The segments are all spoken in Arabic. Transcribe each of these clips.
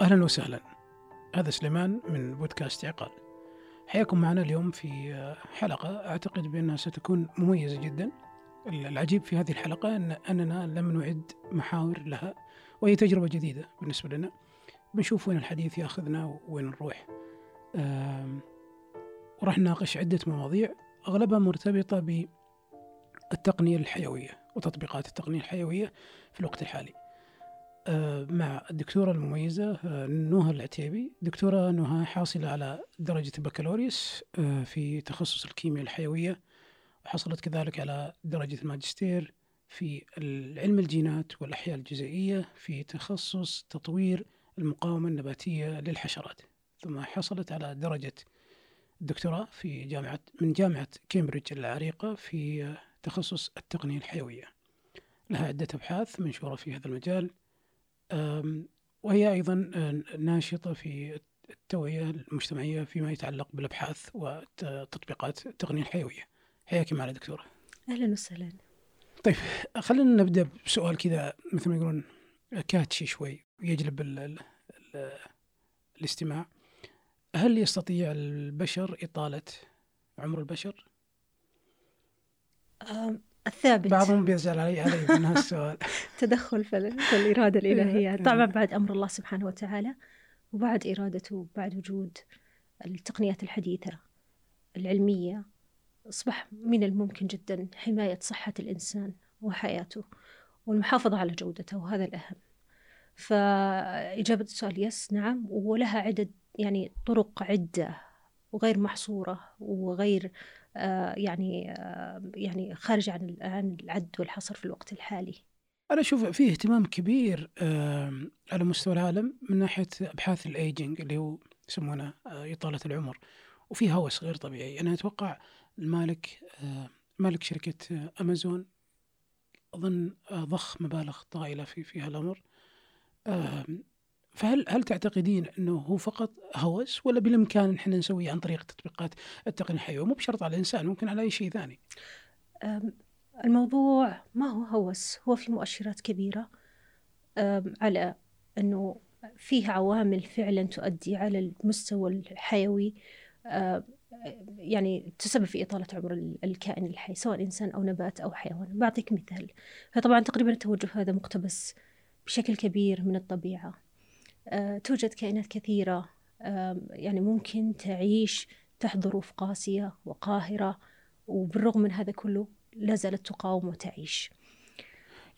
أهلا وسهلا. هذا سليمان من بودكاست عقال. حياكم معنا اليوم في حلقة أعتقد بأنها ستكون مميزة جدا. العجيب في هذه الحلقة أن أننا لم نعد محاور لها وهي تجربة جديدة بالنسبة لنا. بنشوف وين الحديث يأخذنا وين نروح. وراح نناقش عدة مواضيع أغلبها مرتبطة بالتقنية الحيوية وتطبيقات التقنية الحيوية في الوقت الحالي. مع الدكتورة المميزة نوها العتيبي. دكتورة نوها حاصلة على درجة البكالوريوس آه، في تخصص الكيمياء الحيوية وحصلت كذلك على درجة الماجستير في علم الجينات والأحياء الجزيئية في تخصص تطوير المقاومة النباتية للحشرات. ثم حصلت على درجة الدكتوراه في جامعة من جامعة كامبريدج العريقة في تخصص التقنية الحيوية. لها عدة أبحاث منشورة في هذا المجال. وهي أيضا ناشطة في التوعية المجتمعية فيما يتعلق بالأبحاث وتطبيقات التقنية الحيوية. حياك معنا دكتورة. أهلا وسهلا. طيب خلينا نبدأ بسؤال كذا مثل ما يقولون كاتشي شوي يجلب ال ال ال الاستماع. هل يستطيع البشر إطالة عمر البشر؟ الثابت. بعضهم بيزعل علي علي من هالسؤال. تدخل في الإرادة الإلهية. طبعا بعد أمر الله سبحانه وتعالى وبعد إرادته بعد وجود التقنيات الحديثة العلمية أصبح من الممكن جدا حماية صحة الإنسان وحياته والمحافظة على جودته وهذا الأهم. فإجابة السؤال يس نعم ولها عدد يعني طرق عدة وغير محصورة وغير يعني آه، يعني خارج عن عن العد والحصر في الوقت الحالي. أنا أشوف في اهتمام كبير على مستوى العالم من ناحية أبحاث الايجنج اللي هو يسمونه آه، إطالة العمر. وفي هوس غير طبيعي. أنا أتوقع المالك مالك شركة أمازون أظن ضخ مبالغ طائلة في في هالأمر. فهل هل تعتقدين أنه هو فقط هوس ولا بالإمكان إحنا نسويه عن طريق تطبيقات التقنية الحيويه مو بشرط على الإنسان ممكن على أي شيء ثاني؟ الموضوع ما هو هوس هو في مؤشرات كبيرة. على أنه فيه عوامل فعلا تؤدي على المستوى الحيوي. يعني تسبب في إطالة عمر الكائن الحي سواء إنسان أو نبات أو حيوان. بعطيك مثال فطبعا تقريبا التوجه هذا مقتبس بشكل كبير من الطبيعة. توجد كائنات كثيرة يعني ممكن تعيش تحت ظروف قاسية وقاهرة وبالرغم من هذا كله لا زالت تقاوم وتعيش.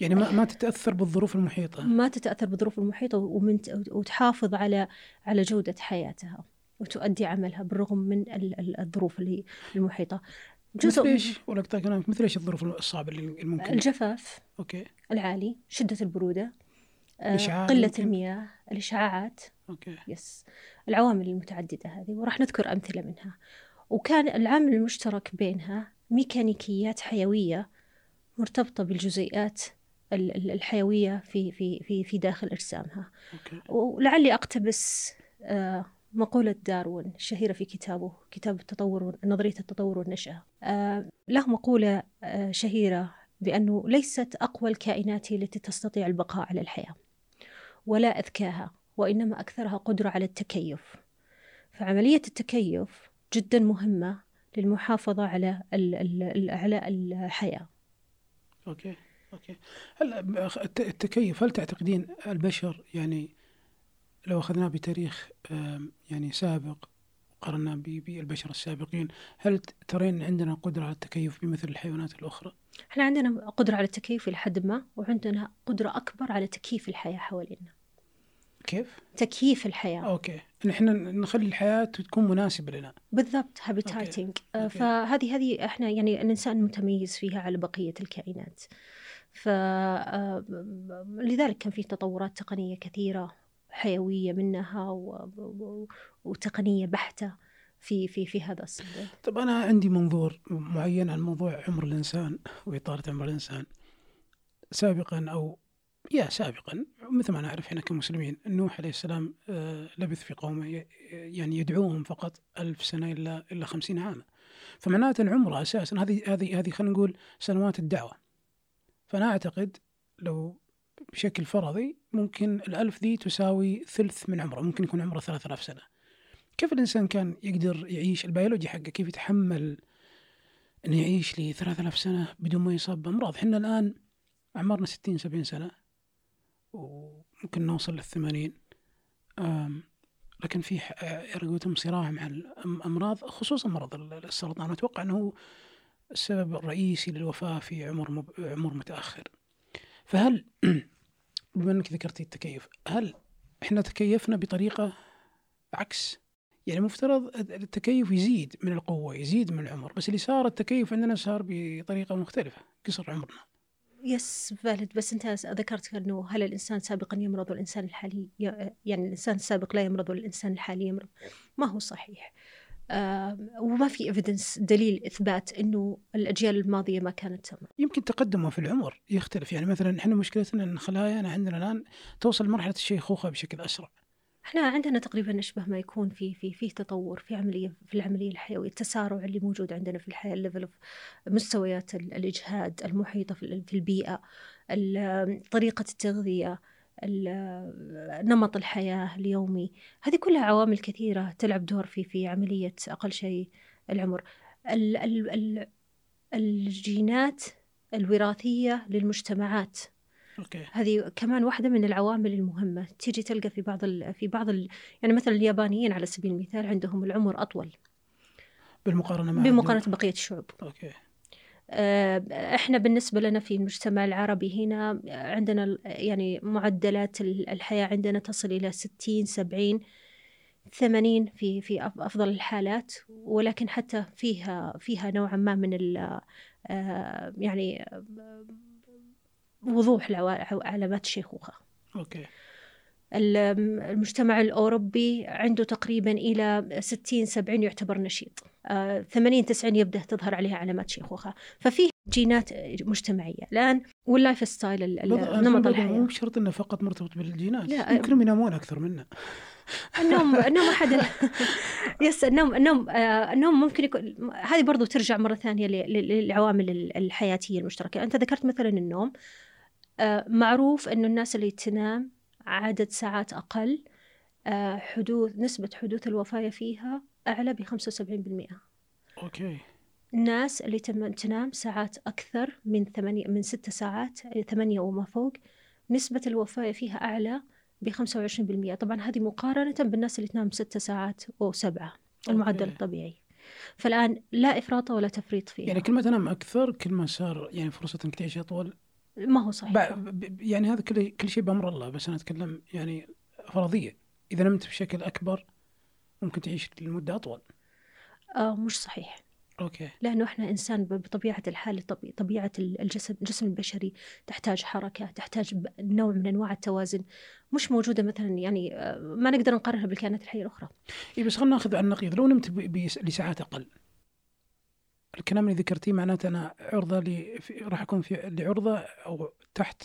يعني ما ما تتأثر بالظروف المحيطة. ما تتأثر بالظروف المحيطة ومن وتحافظ على على جودة حياتها وتؤدي عملها بالرغم من الظروف اللي المحيطة. جزء مثل إيش؟ مثل إيش الظروف الصعبة اللي ممكن؟ الجفاف okay. العالي شدة البرودة آه، قلة. المياه الإشعاعات okay. yes العوامل المتعددة هذه وراح نذكر أمثلة منها وكان العامل المشترك بينها ميكانيكيات حيوية مرتبطة بالجزيئات الحيوية في في في في داخل أجسامها okay. ولعلي أقتبس آه، مقولة داروين الشهيرة في كتابه كتاب التطور نظرية التطور والنشأة آه، له مقولة شهيرة بأنه ليست أقوى الكائنات التي تستطيع البقاء على الحياة ولا أذكاها وإنما أكثرها قدرة على التكيف. فعملية التكيف جدا مهمة للمحافظة على على الحياة. okay okay. هل التكيف هل تعتقدين البشر يعني لو أخذناه بتاريخ يعني سابق قارناه بالبشر السابقين هل ترين عندنا قدرة على التكيف بمثل الحيوانات الأخرى؟ إحنا عندنا قدرة على التكيف إلى حد ما وعندنا قدرة أكبر على تكييف الحياة حوالينا. كيف؟ تكييف الحياة. okay. نحن نخلي الحياة تكون مناسبة لنا. بالضبط habitating آه، فهذه هذه إحنا يعني الإنسان متميز فيها على بقية الكائنات. ف آه، كان في تطورات تقنية كثيرة حيوية منها و... وتقنية بحتة في في في هذا الصدد. طب أنا عندي منظور معين عن موضوع عمر الإنسان واطاله عمر الإنسان. سابقا أو يا سابقا مثل ما نعرف إحنا كمسلمين نوح عليه السلام آه، لبث في قومه يعني يدعوهم فقط ألف سنة إلا إلا خمسين عاما. فمعناته العمر أساسا هذه هذه هذه خلينا نقول سنوات الدعوة. فأنا أعتقد لو بشكل فرضي ممكن الألف دي تساوي ثلث من عمره ممكن يكون عمره 3000 سنة. كيف الإنسان كان يقدر يعيش؟ البيولوجي حقه كيف يتحمل أنه يعيش لي 3000 سنة بدون ما يصاب بأمراض؟ حنا الآن أعمارنا 60 70 سنة. وممكن نوصل للثمانين. لكن في قولتهم صراع مع الأمراض خصوصا مرض السرطان. أتوقع أنه السبب الرئيسي للوفاة في عمر عمر متأخر. فهل بما أنك ذكرتي التكيف هل إحنا تكيفنا بطريقة عكس؟ يعني مفترض التكيف يزيد من القوة يزيد من العمر بس اللي صار التكيف عندنا صار بطريقة مختلفة قصر عمرنا. يس فالد بس أنت ذكرت انه هل الإنسان سابقا يمرض والإنسان الحالي يعني الإنسان السابق لا يمرض والإنسان الحالي يمرض؟ ما هو صحيح. آه وما في evidence دليل إثبات إنه الأجيال الماضية ما كانت تمرض يمكن تقدمه في العمر يختلف. يعني مثلا إحنا مشكلتنا إن خلايانا عندنا الآن توصل لمرحلة الشيخوخة بشكل أسرع. إحنا عندنا تقريبا نشبه ما يكون في في في تطور في عملية في العملية الحيوية التسارع اللي موجود عندنا في الحياة ال level مستويات الإجهاد المحيطة في البيئة طريقة التغذية نمط الحياة اليومي. هذه كلها عوامل كثيرة تلعب دور في في عملية أقل شيء العمر. الجينات الوراثية للمجتمعات okay. هذه كمان واحدة من العوامل المهمة. تيجي تلقى في بعض ال في بعض ال يعني مثلا اليابانيين على سبيل المثال عندهم العمر أطول. بالمقارنة مع بمقارنة بقية الشعوب. okay. آه، إحنا بالنسبة لنا في المجتمع العربي هنا عندنا يعني معدلات الحياة عندنا تصل إلى 60 70 80 في في أفضل الحالات. ولكن حتى فيها فيها نوعا ما من آه، يعني وضوح علامات الشيخوخة أوكي. المجتمع الأوروبي عنده تقريبا إلى 60 70 يعتبر نشيط. 80 آه، 90 يبدأ تظهر عليها علامات شيخوخة. ففي جينات مجتمعية. الآن وال lifestyle نمط الحياة. مو بشرط إنه فقط مرتبط بالجينات. لا يمكنهم ينامون أكثر منا. النوم النوم أحد yes النوم النوم آه، النوم ممكن يكون هذه برضو ترجع مرة ثانية للعوامل الحياتية المشتركة. أنت ذكرت مثلا النوم. معروف أنه الناس اللي تنام عدد ساعات أقل آه، حدوث نسبة حدوث الوفاة فيها أعلى ب 75% أوكي. الناس اللي تنام ساعات أكثر من ثمانية من ستة ساعات ثمانية وما فوق نسبة الوفاة فيها أعلى ب 25% طبعا هذه مقارنة بالناس اللي تنام ستة ساعات أو سبعة المعدل. الطبيعي. فالآن لا إفراط ولا تفريط فيها. يعني كل ما تنام أكثر كل ما صار يعني فرصة إنك تعيش أطول ما هو صحيح. يعني هذا كل كل شيء بأمر الله بس أنا أتكلم يعني فرضية. إذا نمت بشكل أكبر ممكن تعيش لمدة أطول. آه مش صحيح. أوكي. لأنه إحنا إنسان بطبيعة الحال طبيعة الجسد الجسم البشري تحتاج حركة تحتاج نوع من أنواع التوازن. مش موجودة مثلا يعني آه، ما نقدر نقارنها بالكائنات الحية الأخرى. اي بس خلينا ناخذ على النقيض. لو نمت لساعات أقل الكلام اللي ذكرتيه معناته أنا عرضة لي راح أكون في لعرضة أو تحت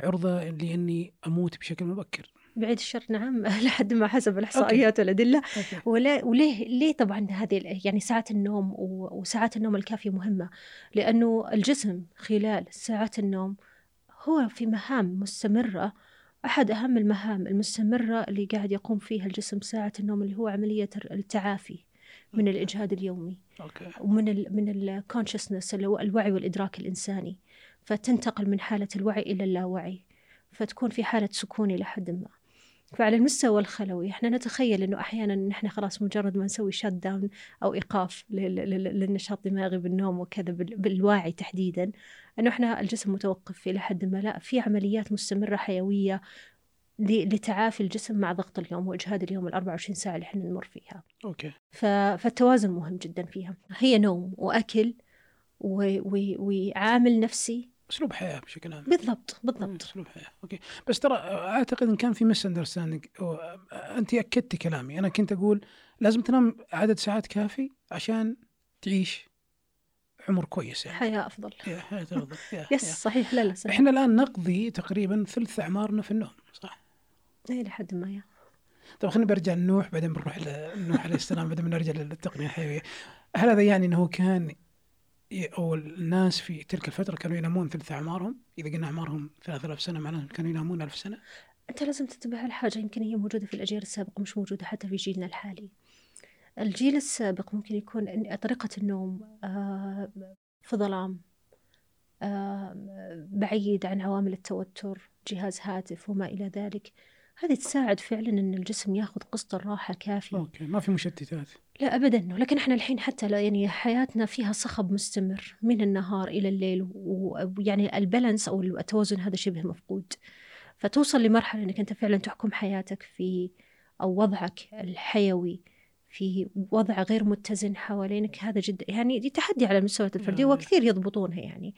عرضة لأني أموت بشكل مبكر. بعيد الشر نعم لحد ما حسب الإحصائيات والأدلة. ولا وليه ليه طبعا هذه يعني ساعات النوم وساعات النوم الكافية مهمة؟ لأنه الجسم خلال ساعات النوم هو في مهام مستمرة. أحد أهم المهام المستمرة اللي قاعد يقوم فيها الجسم ساعة النوم اللي هو عملية التعافي. من الإجهاد اليومي. okay. ومن ال من ال consciousness اللي هو الوعي والإدراك الإنساني. فتنتقل من حالة الوعي إلى اللاوعي. فتكون في حالة سكون إلى حد ما. فعلى المستوى الخلوي إحنا نتخيل إنه أحيانا نحن خلاص مجرد ما نسوي shut down أو إيقاف للنشاط الدماغي بالنوم وكذا بالواعي تحديدا إنه إحنا الجسم متوقف إلى حد ما. لا في عمليات مستمرة حيوية لتعافي الجسم مع ضغط اليوم وإجهاد اليوم ال 24 ساعة اللي إحنا نمر فيها. okay. فالتوازن مهم جدا فيها، هي نوم وأكل وعامل نفسي. أسلوب حياة بشكل عام. بالضبط بالضبط. أسلوب حياة. okay. بس ترى أعتقد إن كان في misunderstanding أنت اكدتي كلامي. أنا كنت أقول لازم تنام عدد ساعات كافي عشان تعيش عمر كويس يعني. حياة أفضل. حياة أفضل. yes صحيح. لا لا صحيح. إحنا الآن نقضي تقريبا ثلث أعمارنا في النوم صح؟ اي لحد ما يا طيب خلينا برجع لنوح بعدين بنروح لنوح عليه السلام بعدين بنرجع للتقنية الحيوية. هل هذا يعني إنه كان أو الناس في تلك الفترة كانوا ينامون ثلث أعمارهم؟ إذا قلنا أعمارهم 3000 سنة معناها كانوا ينامون 1000 سنة؟ أنت لازم تنتبه على حاجة يمكن هي موجودة في الأجيال السابقة مش موجودة حتى في جيلنا الحالي. الجيل السابق ممكن يكون طريقة النوم آه، في ظلام آه، بعيد عن عوامل التوتر جهاز هاتف وما إلى ذلك. هذه تساعد فعلا أن الجسم ياخذ قسط الراحة كافي okay ما في مشتتات. لا أبدا لكن إحنا الحين حتى يعني حياتنا فيها صخب مستمر من النهار إلى الليل ويعني ال balance أو التوازن هذا شبه مفقود. فتوصل لمرحلة أنك أنت فعلا تحكم حياتك في أو وضعك الحيوي في وضع غير متزن حوالينك. هذا جدا يعني دي تحدي على المستويات الفردية وكثير يضبطونها يعني.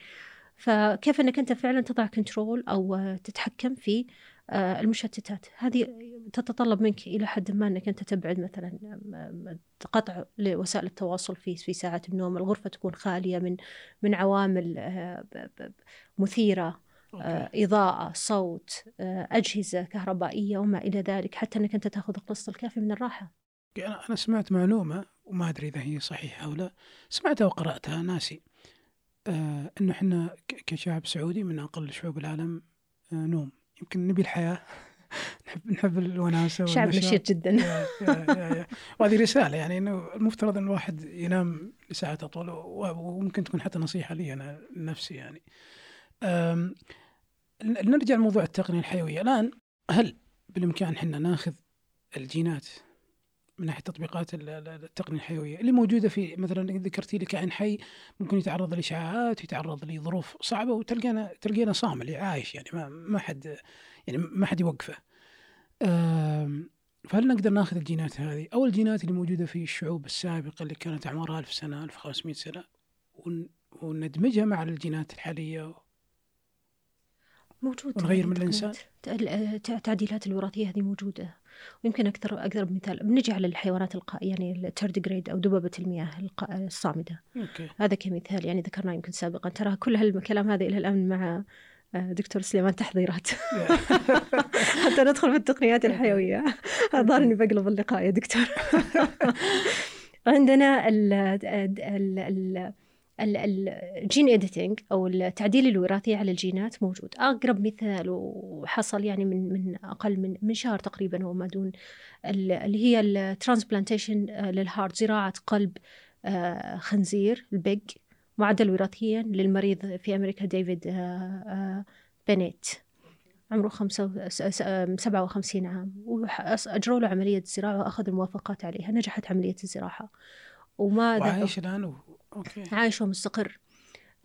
فكيف إنك أنت فعلا تضع control أو تتحكم في المشتتات. هذه تتطلب منك إلى حد ما إنك أنت تبعد مثلا قطع لوسائل التواصل في في ساعات النوم. الغرفة تكون خالية من من عوامل آه، مثيرة آه، إضاءة صوت أجهزة كهربائية وما إلى ذلك حتى أنك أنت تأخذ القسط الكافي من الراحة. أنا سمعت معلومة وما أدري إذا هي صحيحة أو لا. سمعتها وقرأتها ناسي. آه انه إحنا كشعب سعودي من أقل شعوب العالم آه نوم. يمكن نبي الحياة. نحب نحب الوناسة شعب نشيط جدا. يا يا يا وهذه رسالة يعني إنه المفترض إن الواحد ينام لساعات أطول وممكن تكون حتى نصيحة لي أنا لنفسي يعني. نرجع لموضوع التقنية الحيوية. الآن هل بالإمكان إحنا ناخذ الجينات من ناحية تطبيقات التقنية الحيوية. اللي موجودة في مثلا ذكرتي لي كائن حي ممكن يتعرض لإشعاعات يتعرض لظروف صعبة وتلقينا تلقينا صامل عايش يعني ما ما حد يعني ما حد يوقفه. فهل نقدر ناخذ الجينات هذه؟ أو الجينات اللي موجودة في الشعوب السابقة اللي كانت أعمارها 1000 سنة 1500 سنة وندمجها مع الجينات الحالية موجود ونغير من الإنسان؟ التعديلات الوراثية هذه موجودة. ويمكن أكثر أكثر مثال. بنجي على الحيوانات الق... يعني التردجريد أو دببة المياه. الصامدة. okay. هذا كمثال يعني ذكرناه يمكن سابقا. ترى كل هالكلام هذا إلى الآن مع آه، دكتور سليمان تحضيرات. حتى ندخل في التقنيات الحيوية. الظاهر إني بقلب اللقاء يا دكتور. عندنا ال ال ال ال gene editing أو التعديل الوراثي على الجينات موجود. اقرب مثال وحصل يعني من من أقل من من شهر تقريبا وما دون اللي هي ال transplantation آه، لل heart زراعة قلب آه، خنزير ال pig معدل وراثيا للمريض في أمريكا ديفيد آه، بنيت. عمره خمسة سبعة وخمسين عام. وأجروا له عملية زراعة وأخذ الموافقات عليها. نجحت عملية الزراعة. وما وعايش الآن okay. عايش ومستقر.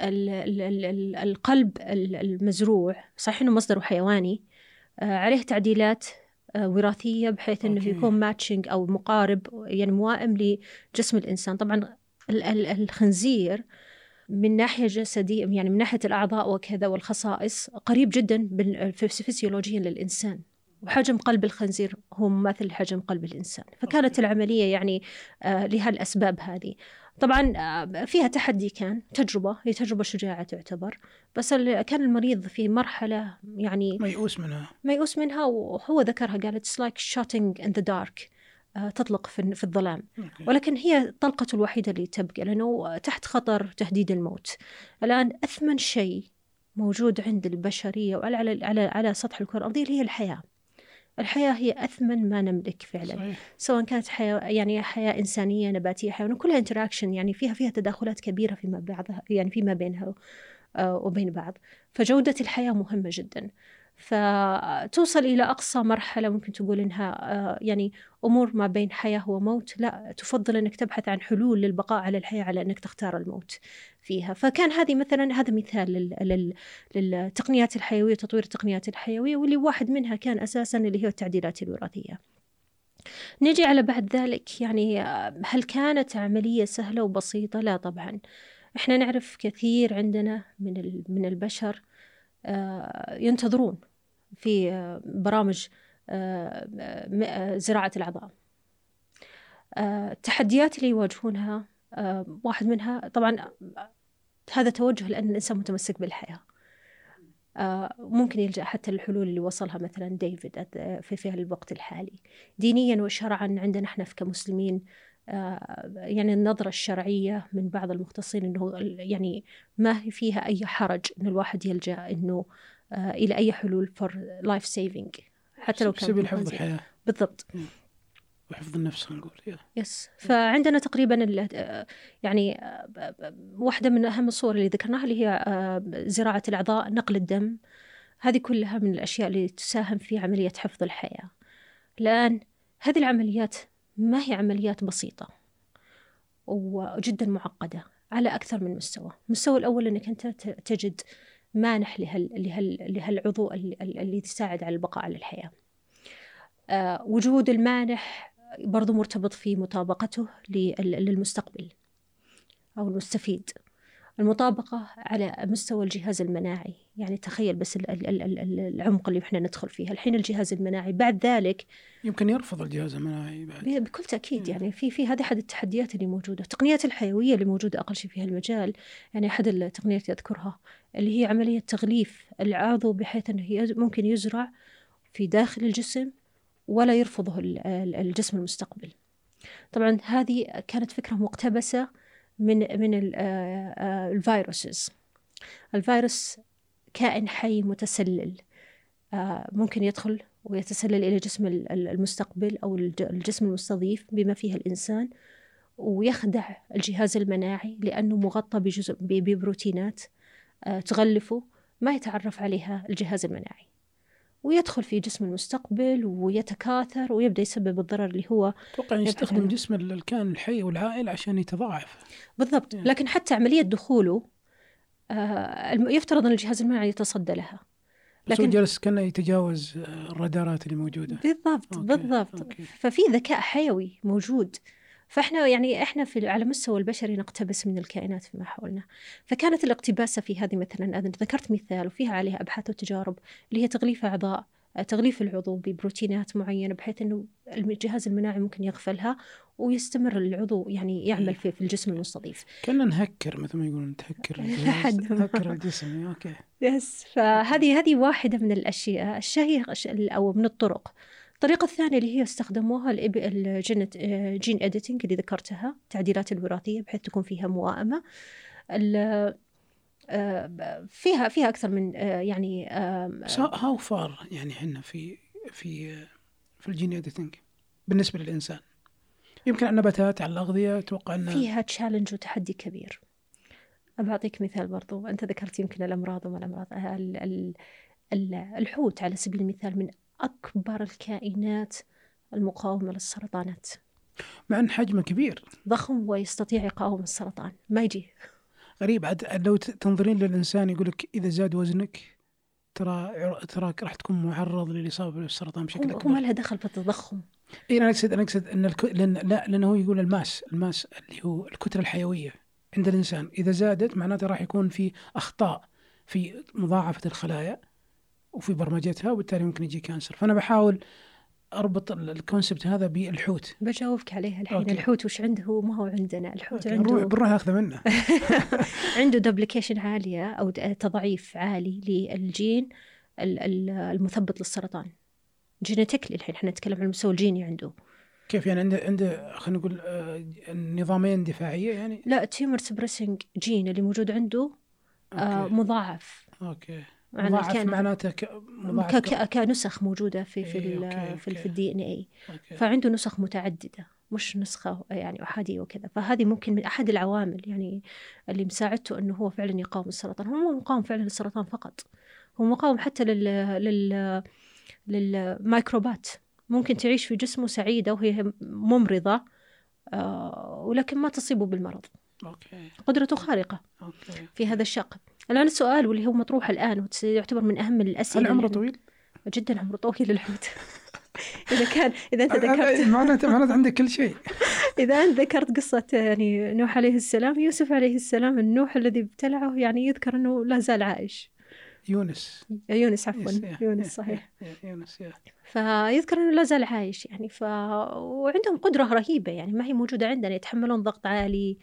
ال ال ال القلب المزروع صحيح إنه مصدره حيواني آه عليه تعديلات آه وراثية بحيث إنه يكون ماتشنج أو مقارب يعني موائم لجسم الإنسان. طبعا الخنزير من ناحية جسديه يعني من ناحية الأعضاء وكذا والخصائص قريب جدا فسيولوجيا للإنسان. وحجم قلب الخنزير هو مماثل لحجم قلب الإنسان. فكانت العملية يعني آه لها الأسباب هذه. طبعا آه، فيها تحدي كان تجربة هي تجربة شجاعة تعتبر بس كان المريض في مرحلة يعني ميؤوس منها. ميؤوس منها وهو ذكرها قال it's like shooting in the dark تطلق في, في الظلام. ولكن هي طلقته الوحيدة اللي تبقى لأنه تحت خطر تهديد الموت. الآن أثمن شيء موجود عند البشرية وعلى على على, على سطح الكرة الأرضية هي الحياة. الحياة هي أثمن ما نملك فعلا. صحيح. سواء كانت حياة يعني حياة إنسانية نباتية حيوانية كلها interaction يعني فيها فيها تداخلات كبيرة فيما بعضها يعني فيما بينها آه، وبين بعض. فجودة الحياة مهمة جدا. فتوصل إلى أقصى مرحلة ممكن تقول إنها آه، يعني أمور ما بين حياة وموت. لا تفضل أنك تبحث عن حلول للبقاء على الحياة على أنك تختار الموت فيها. فكان هذه مثلا هذا مثال للتقنيات الحيوية تطوير التقنيات الحيوية واللي واحد منها كان أساسا اللي هي التعديلات الوراثية. نجي على بعد ذلك يعني آه، هل كانت عملية سهلة وبسيطة؟ لا طبعا. إحنا نعرف كثير عندنا من من البشر ينتظرون في آه، برامج آه، زراعة الأعضاء. التحديات اللي يواجهونها واحد منها طبعا هذا توجه لأن الإنسان متمسك بالحياة. ممكن يلجأ حتى للحلول اللي وصلها مثلا ديفيد في في الوقت الحالي. دينيا وشرعا عندنا إحنا كمسلمين يعني النظرة الشرعية من بعض المختصين أنه يعني ما فيها أي حرج أن الواحد يلجأ أنه إلى أي حلول for life saving حتى لو كان سبيل حفظ الحياة. بالضبط. وحفظ النفس خلينا نقول yes فعندنا تقريبا يعني واحدة من أهم الصور اللي ذكرناها اللي هي زراعة الأعضاء نقل الدم. هذه كلها من الأشياء اللي تساهم في عملية حفظ الحياة. الآن هذه العمليات ما هي عمليات بسيطة وجدا معقدة على أكثر من مستوى. المستوى الأول أنك أنت تجد مانح لهال لهال لهالعضو اللي تساعد على البقاء على الحياة. آه وجود المانح برضو مرتبط في مطابقته للمستقبل أو المستفيد. المطابقة على مستوى الجهاز المناعي. يعني تخيل بس العمق اللي إحنا ندخل فيه الحين الجهاز المناعي بعد ذلك يمكن يرفض الجهاز المناعي بعد. بكل تأكيد. يعني في في هذه أحد التحديات اللي موجودة. التقنيات الحيوية اللي موجودة أقل شيء في هالمجال يعني أحد التقنيات أذكرها اللي هي عملية تغليف العضو بحيث أنه ممكن يزرع في داخل الجسم ولا يرفضه الجسم المستقبل. طبعا هذه كانت فكرة مقتبسة من من آه، آه، الفيروسز. الفيروس كائن حي متسلل آه، ممكن يدخل ويتسلل إلى جسم المستقبل أو الجسم المستضيف بما فيه الإنسان ويخدع الجهاز المناعي لأنه مغطى بجزء ببروتينات تغلفه ما يتعرف عليها الجهاز المناعي. ويدخل في جسم المستقبل ويتكاثر ويبدأ يسبب الضرر اللي هو أتوقع يستخدم جسم الكائن الحي والعائل عشان يتضاعف بالضبط يعني. لكن حتى عملية دخوله آه يفترض أن الجهاز المناعي يتصدى لها لكن جالس كأنه يتجاوز الرادارات اللي موجودة بالضبط okay. بالضبط okay. ففي ذكاء حيوي موجود فإحنا يعني إحنا في على مستوى البشري نقتبس من الكائنات فيما حولنا. فكانت الاقتباسة في هذه مثلا أنا ذكرت مثال وفيها عليها أبحاث وتجارب اللي هي تغليف أعضاء تغليف العضو ببروتينات معينة بحيث أنه الجهاز المناعي ممكن يغفلها ويستمر العضو يعني يعمل في, في الجسم المستضيف. كنا نهكر مثل ما يقولون تهكر نهكر الجسم okay. yes فهذه هذه واحدة من الأشياء الشيء أو من الطرق الطريقة الثانية اللي هي استخدموها ال gene gene editing اللي ذكرتها التعديلات الوراثية بحيث تكون فيها موائمة. آه، فيها فيها أكثر من آه، يعني how far يعني إحنا في في في ال gene editing بالنسبة للإنسان؟ يمكن النباتات على الأغذية أتوقع أن فيها تشالنج وتحدي كبير. بعطيك مثال برضو. أنت ذكرت يمكن الأمراض وما الأمراض. الحوت على سبيل المثال من أكبر الكائنات المقاومة للسرطانات. مع أن حجمه كبير. ضخم ويستطيع يقاوم السرطان. ما يجي؟ غريب. عاد لو تنظرين للإنسان يقول لك إذا زاد وزنك ترى تراك راح تكون معرض للإصابة بالسرطان بشكل أكبر. هو ما لها دخل في التضخم. اي أنا اقصد أنا أقصد أن الك... لأن لا لأنه هو يقول ال mass ال mass اللي هو الكتلة الحيوية عند الإنسان. إذا زادت معناته راح يكون في أخطاء في مضاعفة الخلايا. وفي برمجتها وبالتالي ممكن يجي cancer فأنا بحاول أربط ال concept هذا بالحوت. بجاوبك عليها الحين. okay. الحوت وش عنده؟ ما هو عندنا. الحوت okay. عنده بنروح ناخذه منه. عنده duplication عالية أو تضعيف عالي للجين المثبط للسرطان. genetically الحين إحنا نتكلم عن المستوى الجيني عنده. كيف يعني عنده عنده خلينا نقول آه، نظامين دفاعية يعني؟ لا tumor suppressing gene اللي موجود عنده آه مضاعف. okay. مضاعف معناته ك... مضاعف ك... كنسخ موجودة في في إيه okay في, في ال DNA فعنده نسخ متعددة مش نسخة يعني أحادية وكذا. فهذه ممكن من أحد العوامل يعني اللي مساعدته إنه هو فعلا يقاوم السرطان. هو مو مقاوم فعلا للسرطان فقط. هو مقاوم حتى لل لل للميكروبات. ممكن تعيش في جسمه سعيدة وهي ممرضة آه ولكن ما تصيبه بالمرض. okay. قدرته خارقة okay. في هذا الشق. الآن السؤال واللي هو مطروح الآن ويعتبر من أهم الأسئلة هل عمره طويل؟ جدا عمره طويل الحوت. إذا كان إذا أنت ذكرت معناته معناته عندك كل شيء. إذا أنت ذكرت قصة يعني نوح عليه السلام يوسف عليه السلام النوح الذي ابتلعه يعني يذكر أنه لا زال عايش. يونس. يونس عفوا. يونس صحيح. يونس فيذكر أنه لا زال عايش يعني. ف وعندهم قدرة رهيبة يعني ما هي موجودة عندنا. يتحملون ضغط عالي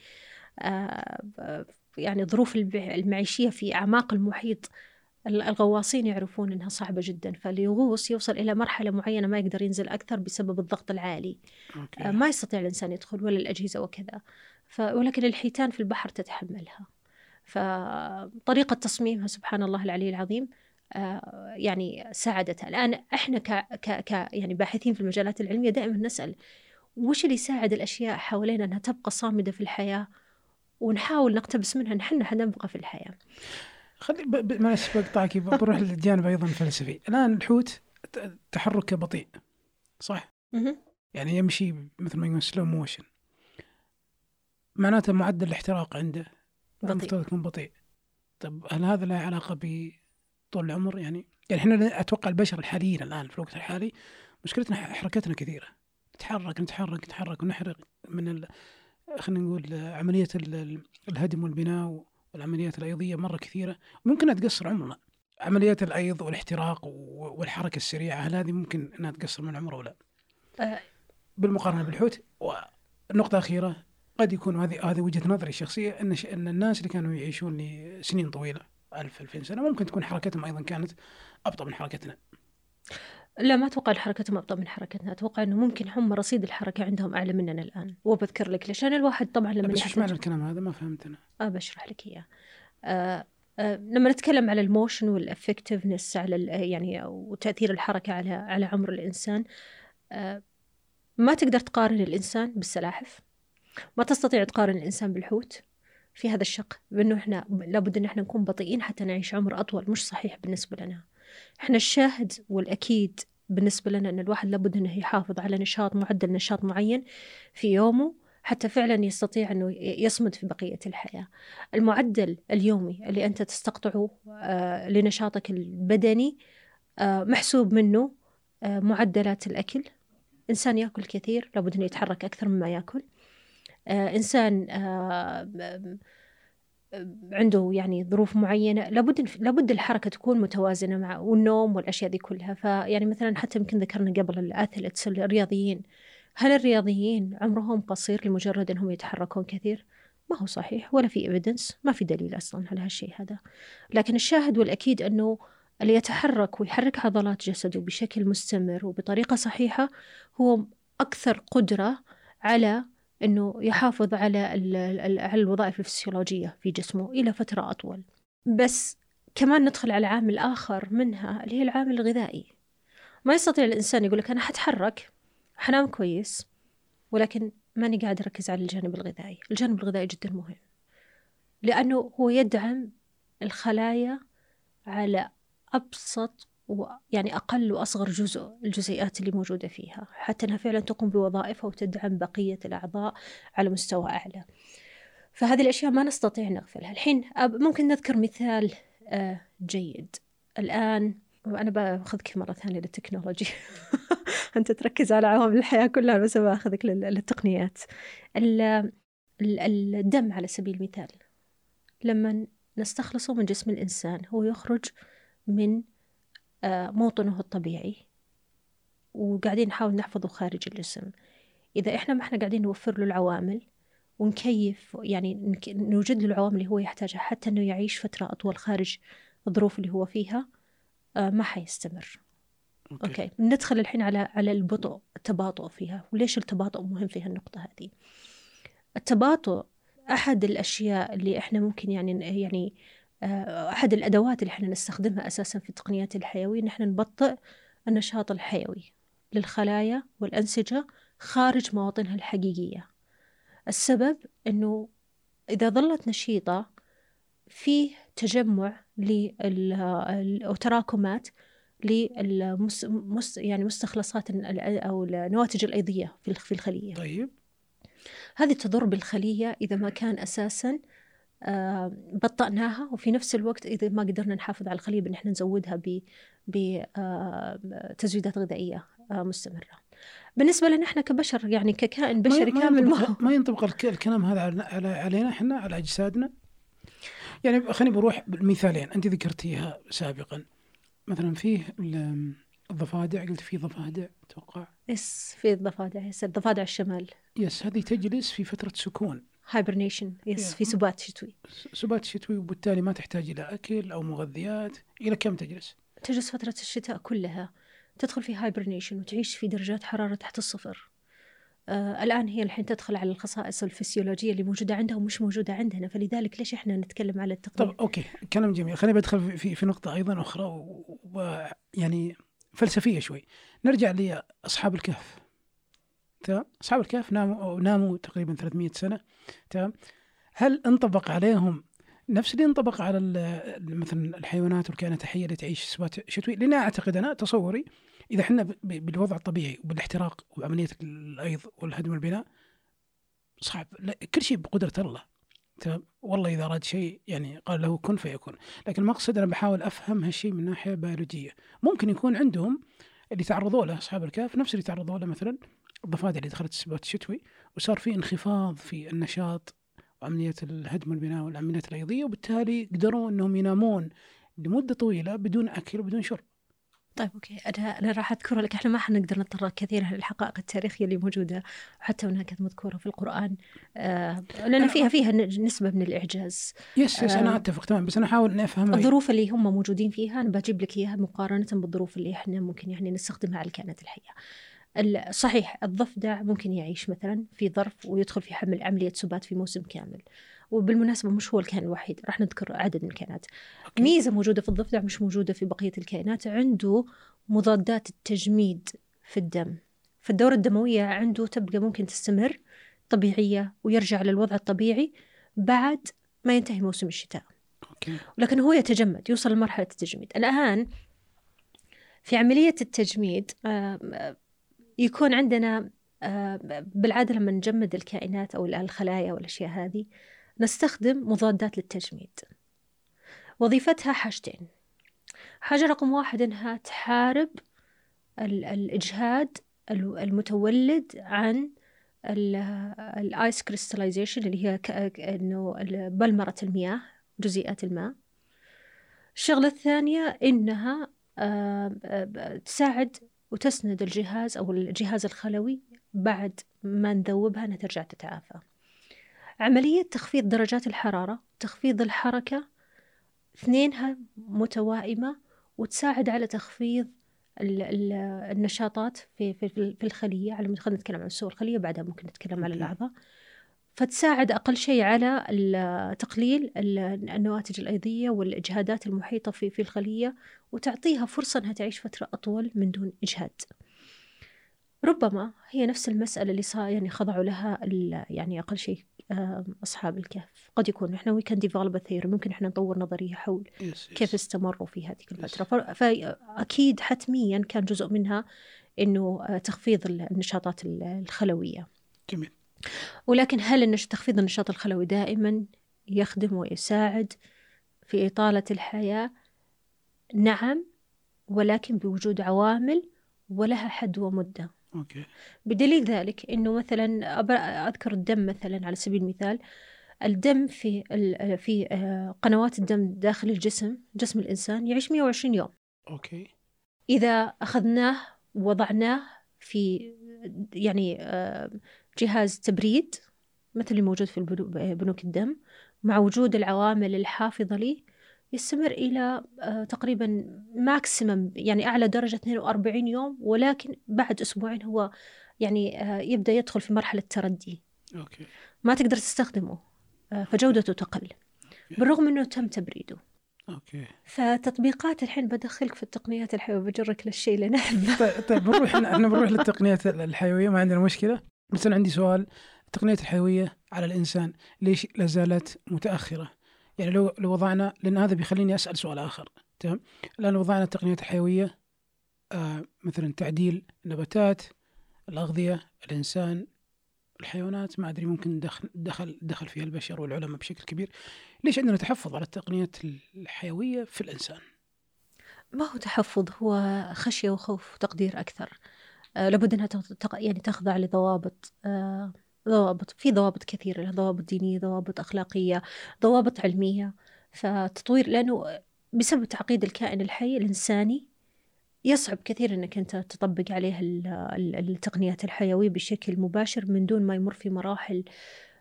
آه يعني الظروف المعيشية في أعماق المحيط الغواصين يعرفون إنها صعبة جدا فاللي يغوص يوصل إلى مرحلة معينة ما يقدر ينزل أكثر بسبب الضغط العالي. أوكي. آه، ما يستطيع الإنسان يدخل ولا الأجهزة وكذا. ف ولكن الحيتان في البحر تتحملها. فطريقة تصميمها سبحان الله العلي العظيم آه، يعني ساعدتها. الآن إحنا ك, ك, ك يعني باحثين في المجالات العلمية دائما نسأل وش اللي يساعد الأشياء حوالينا إنها تبقى صامدة في الحياة؟ ونحاول نقتبس منها نحن حنبقى في الحياة خلي. معلش بقطعك بروح للجانب أيضا الفلسفي الآن الحوت تحركه بطيء صح. يعني يمشي مثل ما يقولون سلو موشن معناته معدل الاحتراق عنده بطيء. يكون بطيء طب هل هذا له علاقة بطول العمر يعني يعني إحنا أتوقع البشر الحاليين الآن في الوقت الحالي مشكلتنا حركتنا كثيرة نتحرك نتحرك نتحرك ونحرق من ال... خلينا نقول عملية ال... ال- الهدم والبناء والعمليات الأيضية مرة كثيرة ممكن تقصر عمرنا عمليات الأيض والإحتراق والحركة السريعة هل هذه ممكن إنها تقصر من العمر أو لا؟ آه، بالمقارنة بالحوت ونقطه اخيره قد يكون هذه هذه وجهة نظري الشخصية إن إن الناس اللي كانوا يعيشون لسنين طويلة 1000 2000 سنة ممكن تكون حركتهم أيضا كانت أبطأ من حركتنا. لا ما أتوقع حركتهم ابطا من حركتنا. أتوقع إنه ممكن هم رصيد الحركة عندهم أعلى مننا الآن. وبذكر لك ليش لأن الواحد طبعا لما بس إيش يحتاج معنى الكلام هذا؟ ما فهمت أنا. بشرح لك إياه. آه آه لما نتكلم على ال motion وال effectiveness على يعني وتأثير الحركة على على عمر الإنسان آه ما تقدر تقارن الإنسان بالسلاحف. ما تستطيع تقارن الإنسان بالحوت. في هذا الشق بأنه إحنا لابد إن إحنا نكون بطيئين حتى نعيش عمر أطول مش صحيح بالنسبة لنا. إحنا الشاهد والأكيد بالنسبة لنا إن الواحد لابد إنه يحافظ على نشاط معدل نشاط معين في يومه حتى فعلا يستطيع إنه يصمد في بقية الحياة. المعدل اليومي اللي أنت تستقطعه آه، لنشاطك البدني آه، محسوب منه آه، معدلات الأكل. إنسان يأكل كثير لابد إنه يتحرك أكثر مما يأكل. آه، انسان آه، م- م- عنده يعني ظروف معينة لابد لابد الحركة تكون متوازنة مع والنوم والأشياء دي كلها. فيعني مثلا حتى يمكن ذكرنا قبل الاثلتس الرياضيين. هل الرياضيين عمرهم قصير لمجرد إنهم يتحركون كثير؟ ما هو صحيح ولا في ايفيدنس ما في دليل أصلا على هالشيء هذا. لكن الشاهد والأكيد إنه اللي يتحرك ويحرك عضلات جسده بشكل مستمر وبطريقة صحيحة هو أكثر قدرة على إنه يحافظ على على الوظائف الفسيولوجية في جسمه إلى فترة أطول. بس كمان ندخل على عامل آخر منها اللي هي العامل الغذائي. ما يستطيع الإنسان يقول لك أنا حتحرك حنام كويس ولكن ماني قاعد أركز على الجانب الغذائي. الجانب الغذائي جدا مهم. لأنه هو يدعم الخلايا على أبسط ويعني أقل وأصغر جزء الجزيئات اللي موجودة فيها حتى أنها فعلا تقوم بوظائفها وتدعم بقية الأعضاء على مستوى أعلى. فهذه الأشياء ما نستطيع نغفلها. الحين ممكن نذكر مثال آه، جيد. الآن وأنا بأخذك مرة ثانية للتكنولوجي. أنت تركز على عوامل الحياة كلها بس باخذك لل- للتقنيات. ال- ال- الدم على سبيل المثال. لما نستخلصه من جسم الإنسان هو يخرج من موطنه الطبيعي. وقاعدين نحاول نحفظه خارج الجسم إذا إحنا ما إحنا قاعدين نوفر له العوامل ونكيف يعني نوجد له العوامل اللي هو يحتاجها حتى إنه يعيش فترة أطول خارج الظروف اللي هو فيها آه، ما حيستمر. okay. okay. ندخل الحين على على البطء التباطؤ فيها. وليش التباطؤ مهم في هالنقطة هذه؟ التباطؤ أحد الأشياء اللي إحنا ممكن يعني يعني آه، أحد الأدوات اللي إحنا نستخدمها أساسا في التقنيات الحيوية إن إحنا نبطئ النشاط الحيوي للخلايا والأنسجة خارج مواطنها الحقيقية. السبب إنه إذا ظلت نشيطة فيه تجمع لل أو تراكمات للمس مس يعني مستخلصات أو النواتج الأيضية في الخ- في الخلية. طيب. هذه تضر بالخلية إذا ما كان أساسا آه، بطأناها وفي نفس الوقت إذا ما قدرنا نحافظ على الخليه بان إحنا نزودها بتزويدات غذائية آه، مستمرة. بالنسبة لنا إحنا كبشر يعني ككائن بشري ما كامل ما ما ينطبق الك- الكلام هذا علينا إحنا على أجسادنا. يعني خليني بروح بالمثالين أنت ذكرتيها سابقا. مثلا فيه ال- الضفادع قلت في ضفادع أتوقع. yes في الضفادع yes الضفادع الشمال. yes هذه تجلس في فترة سكون. hibernation yes Yeah. في سبات شتوي. سبات شتوي وبالتالي ما تحتاج إلى أكل أو مغذيات. إلى كم تجلس؟ تجلس فترة الشتاء كلها. تدخل في hibernation وتعيش في درجات حرارة تحت الصفر. آه الآن هي الحين تدخل على الخصائص الفسيولوجية اللي موجودة عندها ومش موجودة عندنا. فلذلك ليش إحنا نتكلم على التقنية؟ طب okay. كلام جميل. خليني بدخل في- في في نقطة أيضا أخرى ويعني فلسفية شوي. نرجع لأصحاب الكهف. تمام؟ أصحاب الكهف ناموا ناموا تقريبا 300 سنة تمام؟ هل انطبق عليهم نفس اللي انطبق على مثلا الحيوانات والكائنات الحية اللي تعيش سبات شتوي؟ لأن أعتقد أنا تصوري إذا إحنا بالوضع الطبيعي وبالاحتراق وعملية الأيض والهدم والبناء صعب. كل شيء بقدرة الله تمام؟ والله إذا أراد شيء يعني قال له كن فيكون. لكن المقصد أنا بحاول أفهم هالشيء من ناحية بيولوجية. ممكن يكون عندهم اللي تعرضوا له أصحاب الكهف نفس اللي تعرضوا له مثلا الضفادع اللي دخلت السبات الشتوي وصار في انخفاض في النشاط وعمليه الهدم والبناء والعمليات الأيضية وبالتالي قدروا إنهم ينامون لمدة طويلة بدون أكل وبدون شرب. طيب okay. أنا أنا راح اذكر لك. إحنا ما حنقدر نتطرق كثيرا للحقائق التاريخية اللي موجودة وحتى انها كانت مذكورة في القرآن. آه لأن فيها فيها نسبة من الإعجاز. yes yes آه. أنا أتفق تمام بس أنا أحاول إني افهم الظروف اللي هم موجودين فيها أنا بجيب لك إياها مقارنة بالظروف اللي إحنا ممكن يعني نستخدمها على الكائنات الحية. ال- صحيح الضفدع ممكن يعيش مثلا في ظرف ويدخل في عملية سبات في موسم كامل. وبالمناسبة مش هو الكائن الوحيد راح نذكر عدد من الكائنات. okay. ميزة موجودة في الضفدع مش موجودة في بقية الكائنات عنده مضادات التجميد في الدم. فالدورة الدموية عنده تبقى ممكن تستمر طبيعية ويرجع للوضع الطبيعي بعد ما ينتهي موسم الشتاء. okay. ولكن هو يتجمد يوصل لمرحلة التجميد. الآن في عملية التجميد يكون عندنا آه، بالعادة لما نجمد الكائنات أو الخلايا والأشياء هذه نستخدم مضادات للتجميد. وظيفتها حاجتين. حاجة رقم واحد إنها تحارب ال- الإجهاد ال- المتولد عن ال ice crystallization اللي هي إنه بلمرة المياه جزيئات الماء. الشغلة الثانية إنها آه، آه، تساعد وتسند الجهاز أو الجهاز الخلوي بعد ما نذوبها أنها ترجع تتعافى عملية تخفيض درجات الحرارة تخفيض الحركة اثنينها متوائمة وتساعد على تخفيض ال- ال- النشاطات في في في الخلية. على خلينا نتكلم عن سوء الخلية بعدها ممكن نتكلم على أوكي. فتساعد أقل شيء على تقليل ال- النواتج الأيضية والإجهادات المحيطة في في الخلية وتعطيها فرصة أنها تعيش فترة أطول من دون إجهاد. ربما هي نفس المسألة اللي صار يعني خضعوا لها يعني أقل شيء أصحاب الكهف. قد يكون إحنا we can develop ممكن إحنا نطور نظرية حول كيف. استمروا في هذه الفترة فأكيد حتميا كان جزء منها إنه آه، تخفيض النشاطات ال- الخلوية. جميل. ولكن هل تخفيض النشاط الخلوي دائما يخدم ويساعد في إطالة الحياة؟ نعم ولكن بوجود عوامل ولها حد ومدة. أوكي. بدليل ذلك إنه مثلا أذكر الدم مثلا على سبيل المثال. الدم في ال- في آه، قنوات الدم داخل الجسم جسم الإنسان يعيش 120 يوم. okay. إذا أخذناه ووضعناه في يعني آه، جهاز تبريد مثل اللي موجود في بنوك الدم مع وجود العوامل الحافظة لي يستمر إلى آه، تقريبا maximum يعني أعلى درجة 42 يوم ولكن بعد أسبوعين هو يعني آه، يبدأ يدخل في مرحلة تردي okay. ما تقدر تستخدمه آه، فجودته تقل بالرغم إنه تم تبريده. أوكي. فتطبيقات الحين بدخلك في التقنيات الحيوية بجرك للشيء اللي نحبه طيب طيب بنروح إحنا بنروح للتقنيات الحيوية ما عندنا مشكلة؟ بس أنا عندي سؤال التقنيات الحيوية على الإنسان ليش لا زالت متأخرة؟ يعني لو لو وضعنا لأن هذا بيخليني أسأل سؤال آخر تمام؟ الآن لو وضعنا التقنيات الحيوية آه مثلا تعديل النباتات الأغذية الإنسان الحيوانات ما أدري ممكن دخل دخل دخل فيها البشر والعلماء بشكل كبير ليش عندنا تحفظ على التقنيات الحيوية في الإنسان؟ ما هو تحفظ هو خشية وخوف وتقدير أكثر لابد أنها تخ- تق- يعني تخضع لضوابط آه ضوابط في ضوابط كثيرة ضوابط دينية ضوابط أخلاقية ضوابط علمية فتطوير لأنه بسبب تعقيد الكائن الحي الإنساني يصعب كثير أنك أنت تطبق عليه ال- ال- التقنيات الحيوية بشكل مباشر من دون ما يمر في مراحل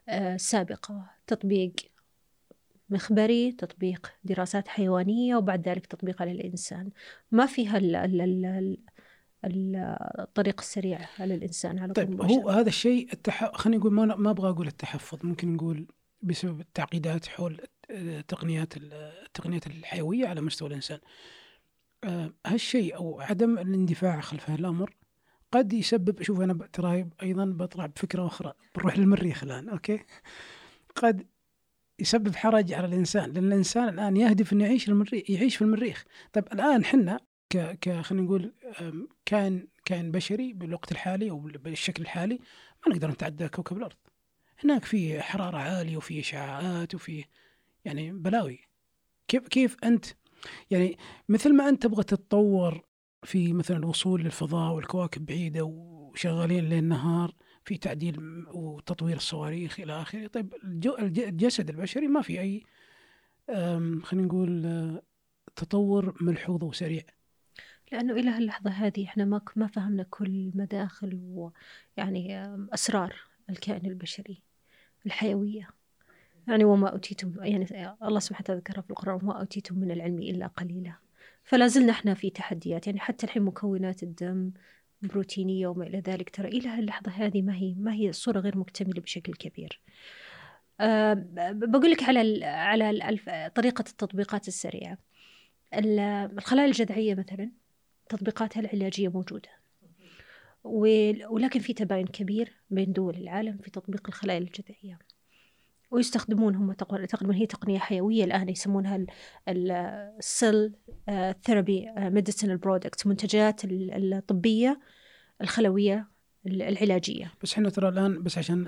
آه، سابقة. تطبيق مخبري تطبيق دراسات حيوانية وبعد ذلك تطبيق على الإنسان. ما فيها ال ال ال ال الطريق السريع على الإنسان على طيب هو هذا الشيء التح... خلينا نقول ما, ما أبغى أقول التحفظ ممكن نقول بسبب التعقيدات حول التقنيات التقنيات الحيوية على مستوى الإنسان. آه، هالشيء أو عدم الاندفاع خلف هذا الأمر قد يسبب شوف أنا ترى أيضا بطلع بفكرة أخرى بنروح للمريخ الآن أوكي؟ قد يسبب حرج على الإنسان لأن الإنسان الآن يهدف إنه يعيش المريخ يعيش في المريخ. طيب الآن حنا ك ك خلينا نقول كائن كائن بشري بالوقت الحالي أو بالشكل الحالي ما نقدر نتعدى كوكب الأرض. هناك في حرارة عالية وفي إشعاعات وفي يعني بلاوي. كيف كيف أنت يعني مثل ما أنت تبغى تتطور في مثلا الوصول للفضاء والكواكب بعيدة وشغالين ليل نهار في تعديل وتطوير الصواريخ إلى آخره طيب الجسد البشري ما في أي خلينا نقول آه، تطور ملحوظ وسريع. لأنه إلى هاللحظة هذه إحنا ما ما فهمنا كل مداخل ويعني أسرار الكائن البشري الحيوية. يعني وما أوتيتم يعني الله سبحانه وتعالى ذكرها في القرآن وما أوتيتم من العلم إلا قليلا. فلا زلنا إحنا في تحديات. يعني حتى الحين مكونات الدم بروتينية وما إلى ذلك ترى إلى هاللحظة هذه ما هي ما هي الصورة غير مكتملة بشكل كبير. أه بقول لك على على طريقة التطبيقات السريعة. الخلايا الجذعية مثلا تطبيقاتها العلاجية موجودة. ولكن في تباين كبير بين دول العالم في تطبيق الخلايا الجذعية. ويستخدمون هم تقريبا هي تقنية حيوية الآن يسمونها ال cell therapy medicinal product منتجات الطبية الخلوية العلاجية بس إحنا ترى الآن بس عشان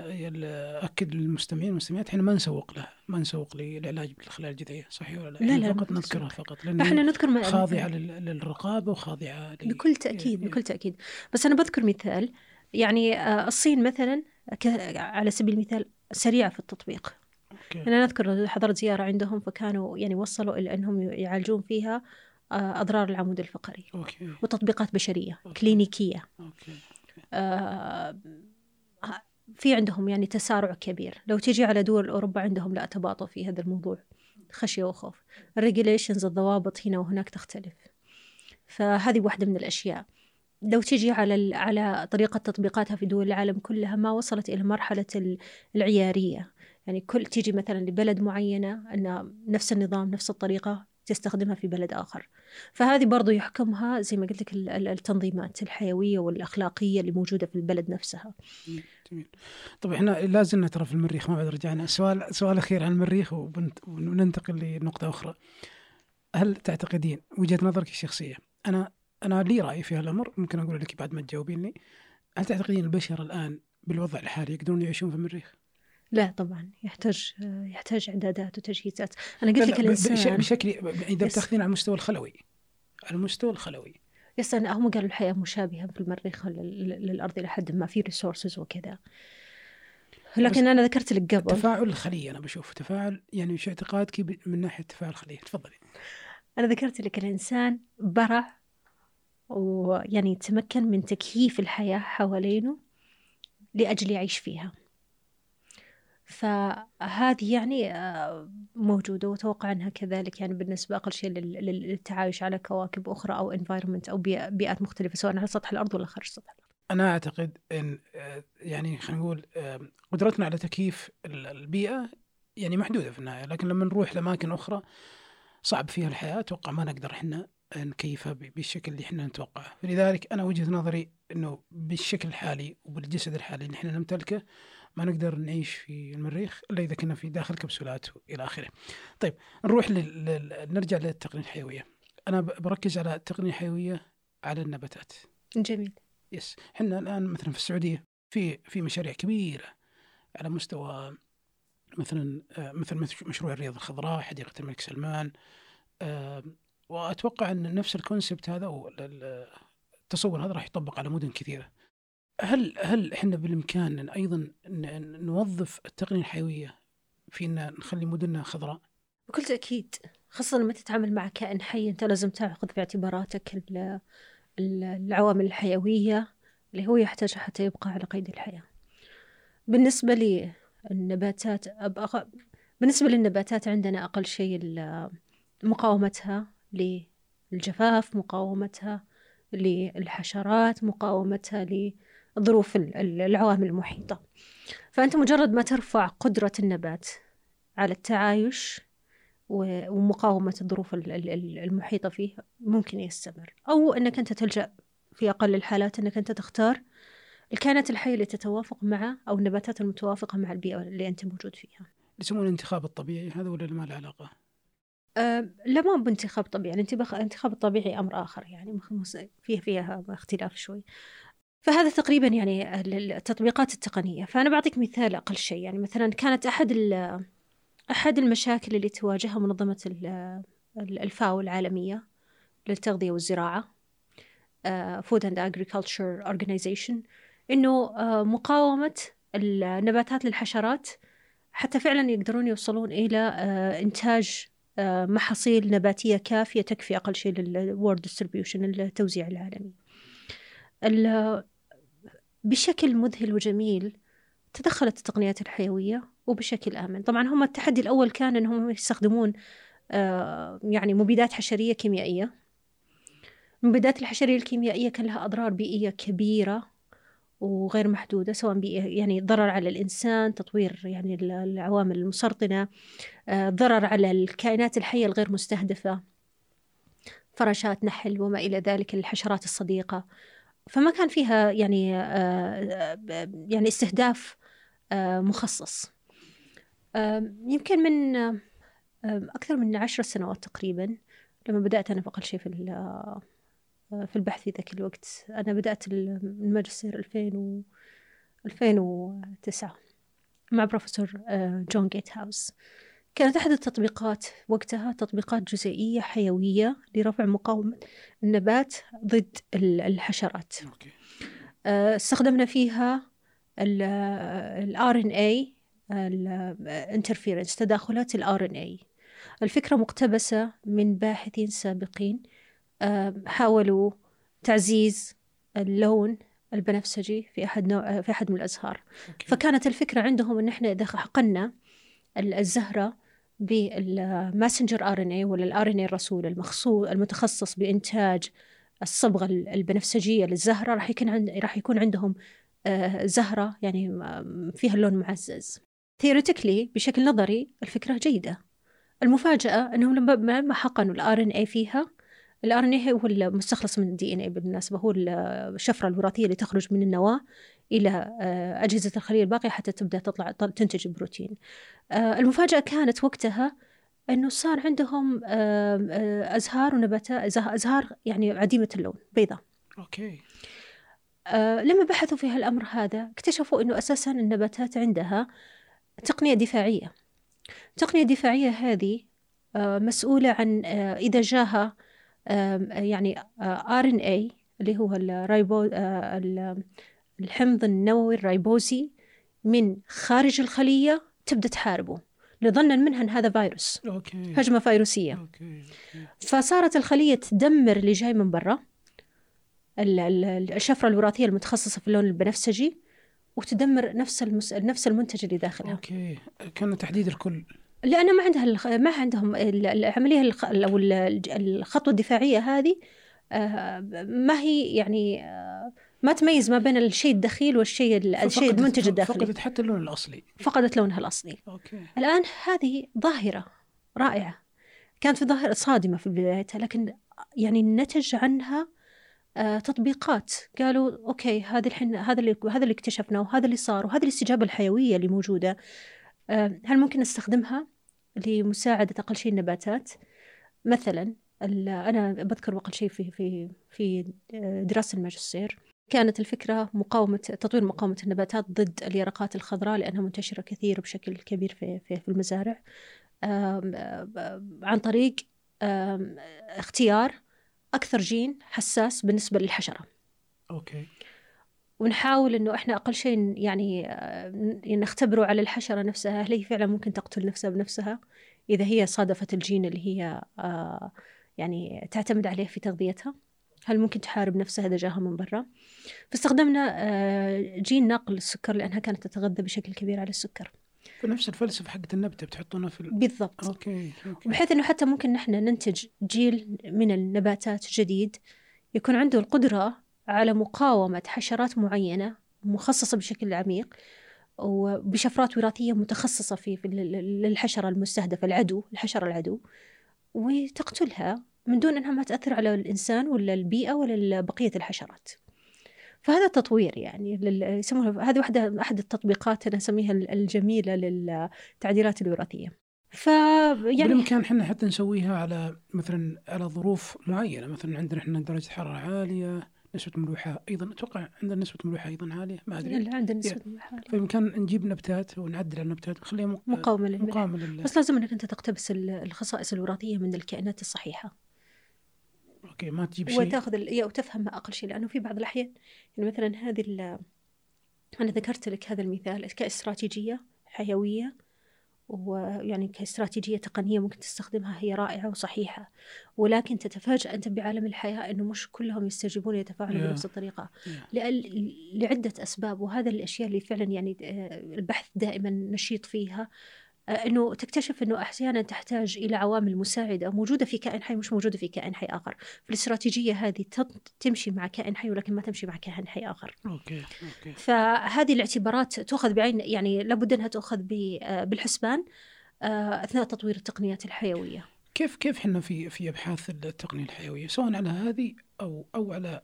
اكد للمستمعين والمستمعات إحنا ما نسوق له ما نسوق للعلاج بالخلايا الجذعية صحيح ولا لا؟ لا لا فقط نذكرها فقط لأن إحنا نذكر خاضعة للرقابة وخاضعة بكل تأكيد بكل تأكيد بس أنا بذكر مثال يعني آه، الصين مثلا على سبيل المثال سريعة في التطبيق okay. أنا أذكر حضرت زيارة عندهم فكانوا يعني وصلوا إلى أنهم يعالجون فيها آه، أضرار العمود الفقري okay. وتطبيقات بشرية okay. كلينيكية okay. آه في عندهم يعني تسارع كبير. لو تجي على دول أوروبا عندهم لا تباطؤ في هذا الموضوع خشية وخوف. ال regulations الضوابط هنا وهناك تختلف. فهذه واحدة من الأشياء. لو تجي على على طريقة تطبيقاتها في دول العالم كلها ما وصلت إلى مرحلة العيارية. يعني كل تيجي مثلا لبلد معينة أن نفس النظام نفس الطريقة تستخدمها في بلد آخر. فهذه برضو يحكمها زي ما قلت لك التنظيمات الحيوية والأخلاقية اللي موجودة في البلد نفسها. جميل. طيب إحنا لا زلنا ترى في المريخ ما بعد رجعنا. سؤال سؤال أخير عن المريخ وننتقل لنقطة أخرى. هل تعتقدين وجهة نظرك الشخصية أنا أنا لي رأي في هالأمر ممكن أقول لك بعد ما تجاوبيني. هل تعتقدين البشر الآن بالوضع الحالي يقدرون يعيشون في المريخ؟ لا طبعا يحتاج يحتاج إعدادات وتجهيزات. أنا قلت لك الإنسان بشكل إذا بتأخذين على المستوى الخلوي. على المستوى الخلوي. yes أنا هم قالوا الحياة مشابهة في المريخ للأرض إلى حد ما في resources وكذا. لكن أنا ذكرت لك قبل. تفاعل الخليه أنا بشوف. تفاعل يعني وش اعتقادك من ناحية تفاعل الخليه تفضلي. أنا ذكرت لك الإنسان برع ويعني يتمكن من تكييف الحياة حوالينه لأجل يعيش فيها. فهذه يعني آه، موجودة وأتوقع أنها كذلك يعني بالنسبة أقل شيء للتعايش على كواكب أخرى أو environment أو بيئات مختلفة سواء على سطح الأرض ولا خارج سطح الأرض. أنا أعتقد أن آه، يعني خلينا نقول قدرتنا على تكييف البيئة يعني محدودة في النهاية لكن لما نروح لأماكن أخرى صعب فيها الحياة أتوقع ما نقدر إحنا نكيفها بالشكل اللي إحنا نتوقعه. فلذلك أنا وجهة نظري إنه بالشكل الحالي وبالجسد الحالي اللي إحنا نمتلكه ما نقدر نعيش في المريخ إلا إذا كنا في داخل كبسولات والى آخره. طيب نروح لل... نرجع للتقنية الحيوية. أنا بركز على التقنية الحيوية على النباتات. جميل. يس، إحنا الآن مثلا في السعودية في في مشاريع كبيرة على مستوى مثلا آه، مثل مشروع الرياض الخضراء، حديقة الملك سلمان، آه، وأتوقع إن نفس الكونسبت هذا أو التصور هذا راح يطبق على مدن كثيرة. هل هل إحنا بالإمكان أيضا نوظف التقنية الحيوية في أن نخلي مدننا خضراء؟ بكل تأكيد خاصة لما تتعامل مع كائن حي أنت لازم تاخذ في اعتباراتك العوامل الحيوية اللي هو يحتاجها حتى يبقى على قيد الحياة. بالنسبة أبقى بالنسبة للنباتات عندنا أقل شيء مقاومتها للجفاف مقاومتها للحشرات مقاومتها لظروف العوامل المحيطة. فأنت مجرد ما ترفع قدرة النبات على التعايش ومقاومة الظروف المحيطة فيه ممكن يستمر. أو أنك أنت تلجأ في أقل الحالات أنك أنت تختار الكائنات الحية اللي تتوافق مع أو النباتات المتوافقة مع البيئة اللي أنت موجود فيها. يسمونه الانتخاب الطبيعي هذا ولا ما له علاقة؟ أه لا ما بانتخاب طبيعي. الانتخاب الطبيعي أمر آخر يعني فيه فيها اختلاف شوي. فهذا تقريبا يعني التطبيقات التقنية فأنا بعطيك مثال أقل شيء يعني مثلا كانت أحد أحد المشاكل اللي تواجهها منظمة الفاو العالمية للتغذية والزراعة Food and Agriculture Organization إنه آه، مقاومة النباتات للحشرات حتى فعلا يقدرون يوصلون إلى آه، إنتاج آه، محاصيل نباتية كافية تكفي أقل شيء للورد ديستريبيوشن التوزيع العالمي. بشكل مذهل وجميل تدخلت التقنيات الحيوية وبشكل آمن، طبعا هم التحدي الأول كان إنهم يستخدمون يعني مبيدات حشرية كيميائية. المبيدات الحشرية الكيميائية كان لها أضرار بيئية كبيرة وغير محدودة سواء بيئة يعني ضرر على الإنسان تطوير يعني العوامل المسرطنة آه، ضرر على الكائنات الحية الغير مستهدفة فراشات نحل وما إلى ذلك الحشرات الصديقة. فما كان فيها يعني آه، يعني استهداف آه، مخصص. يمكن من أكثر من عشر سنوات تقريبا لما بدأت أنا بأقل شيء في في البحث في ذاك الوقت. أنا بدأت الماجستير 2000 و 2009 مع بروفيسور آه، جون جيت هاوس كانت أحد التطبيقات وقتها تطبيقات جزيئية حيوية لرفع مقاومة النبات ضد الحشرات. آه، استخدمنا فيها ال RNA ال interference تداخلات ال RNA الفكرة مقتبسة من باحثين سابقين حاولوا تعزيز اللون البنفسجي في أحد نوع في أحد من الأزهار. okay. فكانت الفكرة عندهم إن إحنا إذا حقنا الزهرة بال messenger RNA ولا ال RNA الرسول المخصوص المتخصص بإنتاج الصبغة البنفسجية للزهرة راح يكون عند راح يكون عندهم آه، زهرة يعني فيها اللون معزز. theoretically بشكل نظري الفكرة جيدة. المفاجأة إنهم لما حقنوا ال RNA فيها ال RNA هو المستخلص من ال DNA بالمناسبة هو الشفرة الوراثية اللي تخرج من النواة إلى آه، أجهزة الخلية الباقية حتى تبدأ تطلع تنتج بروتين. آه، المفاجأة كانت وقتها إنه صار عندهم آه، أزهار ونباتات أزهار يعني عديمة اللون بيضاء. okay. لما بحثوا في هالأمر هذا اكتشفوا إنه أساسا النباتات عندها تقنية دفاعية. التقنيه الدفاعيه هذه مسؤولة عن إذا جاها يعني RNA اللي هو ال ribo الحمض النووي الرايبوزي من خارج الخلية تبدأ تحاربه لظنا منها إن هذا فيروس okay. هجمه فيروسية okay. فصارت الخلية تدمر اللي جاي من برا الشفرة الوراثية المتخصصة في اللون البنفسجي وتدمر نفس المس... نفس المنتج اللي داخلها. okay كان تحديد الكل. لأن ما عندها الخ... ما عندهم العملية الخ... أو الخطوة الدفاعية هذه آه، ما هي يعني آه، ما تميز ما بين الشيء الدخيل والشيء الشيء المنتج الداخلي. فقدت حتى اللون الأصلي. فقدت لونها الأصلي. okay. الآن هذه ظاهرة رائعة. كانت في ظاهرة صادمة في بدايتها لكن يعني نتج عنها آه تطبيقات. قالوا أوكي هذا الحين هذا اللي هذا اللي اكتشفناه وهذا اللي صار وهذه الاستجابة الحيوية اللي موجودة. هل ممكن نستخدمها؟ لمساعدة أقل شيء النباتات مثلا أنا بذكر أقل شيء في في في دراسة الماجستير كانت الفكرة مقاومة تطوير مقاومة النباتات ضد اليرقات الخضراء لأنها منتشرة كثير بشكل كبير في في, في المزارع عن طريق اختيار أكثر جين حساس بالنسبة للحشرة. okay. ونحاول إنه إحنا أقل شيء يعني نختبره على الحشرة نفسها هل هي فعلا ممكن تقتل نفسها بنفسها؟ إذا هي صادفت الجين اللي هي آه، يعني تعتمد عليه في تغذيتها هل ممكن تحارب نفسها إذا جاها من برا؟ فاستخدمنا آه، جين نقل السكر لأنها كانت تتغذى بشكل كبير على السكر. فنفس الفلسفة حقت النبتة بتحطونها في ال... بالضبط. okay okay. بحيث إنه حتى ممكن نحن ننتج جيل من النباتات جديد يكون عنده القدرة على مقاومة حشرات معينة مخصصة بشكل عميق وبشفرات وراثية متخصصة في للحشرة المستهدفة العدو الحشرة العدو وتقتلها من دون أنها ما تأثر على الإنسان ولا البيئة ولا بقية الحشرات. فهذا تطوير يعني يسمونها هذه واحدة أحد التطبيقات أنا أسميها الجميلة للتعديلات الوراثية. ف يعني بالإمكان إحنا حتى نسويها على مثلا على ظروف معينة مثلا عندنا إحنا درجة حرارة عالية نسبه ملوحة أيضا. أتوقع عندنا نسبه ملوحة أيضا عالية. ما أدري. لا عندنا نسبة ملوحة عالية. فبامكان نجيب نبتات ونعدل على النبتات. ونخليها مق- مقاومة للملح. مقاومة لل بس لازم إنك أنت تقتبس ال- الخصائص الوراثية من الكائنات الصحيحة. أوكي ما تجيب شيء. وتأخذ ال- وتفهم أقل شيء لأنه في بعض الأحيان يعني مثلا هذه ال- أنا ذكرت لك هذا المثال كاستراتيجيه حيوية ويعني كاستراتيجية تقنية ممكن تستخدمها هي رائعة وصحيحة ولكن تتفاجأ أنت بعالم الحياة أنه مش كلهم يستجيبون يتفاعلون Yeah. بنفس الطريقة Yeah. لعدة أسباب وهذا الأشياء اللي فعلا يعني آه، البحث دائما نشيط فيها إنه تكتشف إنه أحيانا تحتاج إلى عوامل مساعدة موجودة في كائن حي مش موجودة في كائن حي آخر، فالاستراتيجية هذه تمشي مع كائن حي ولكن ما تمشي مع كائن حي آخر. okay okay فهذه الاعتبارات تؤخذ بعين يعني لابد إنها تؤخذ بالحسبان آه، أثناء تطوير التقنيات الحيوية. كيف كيف إحنا في في أبحاث التقنية الحيوية سواء على هذه أو أو على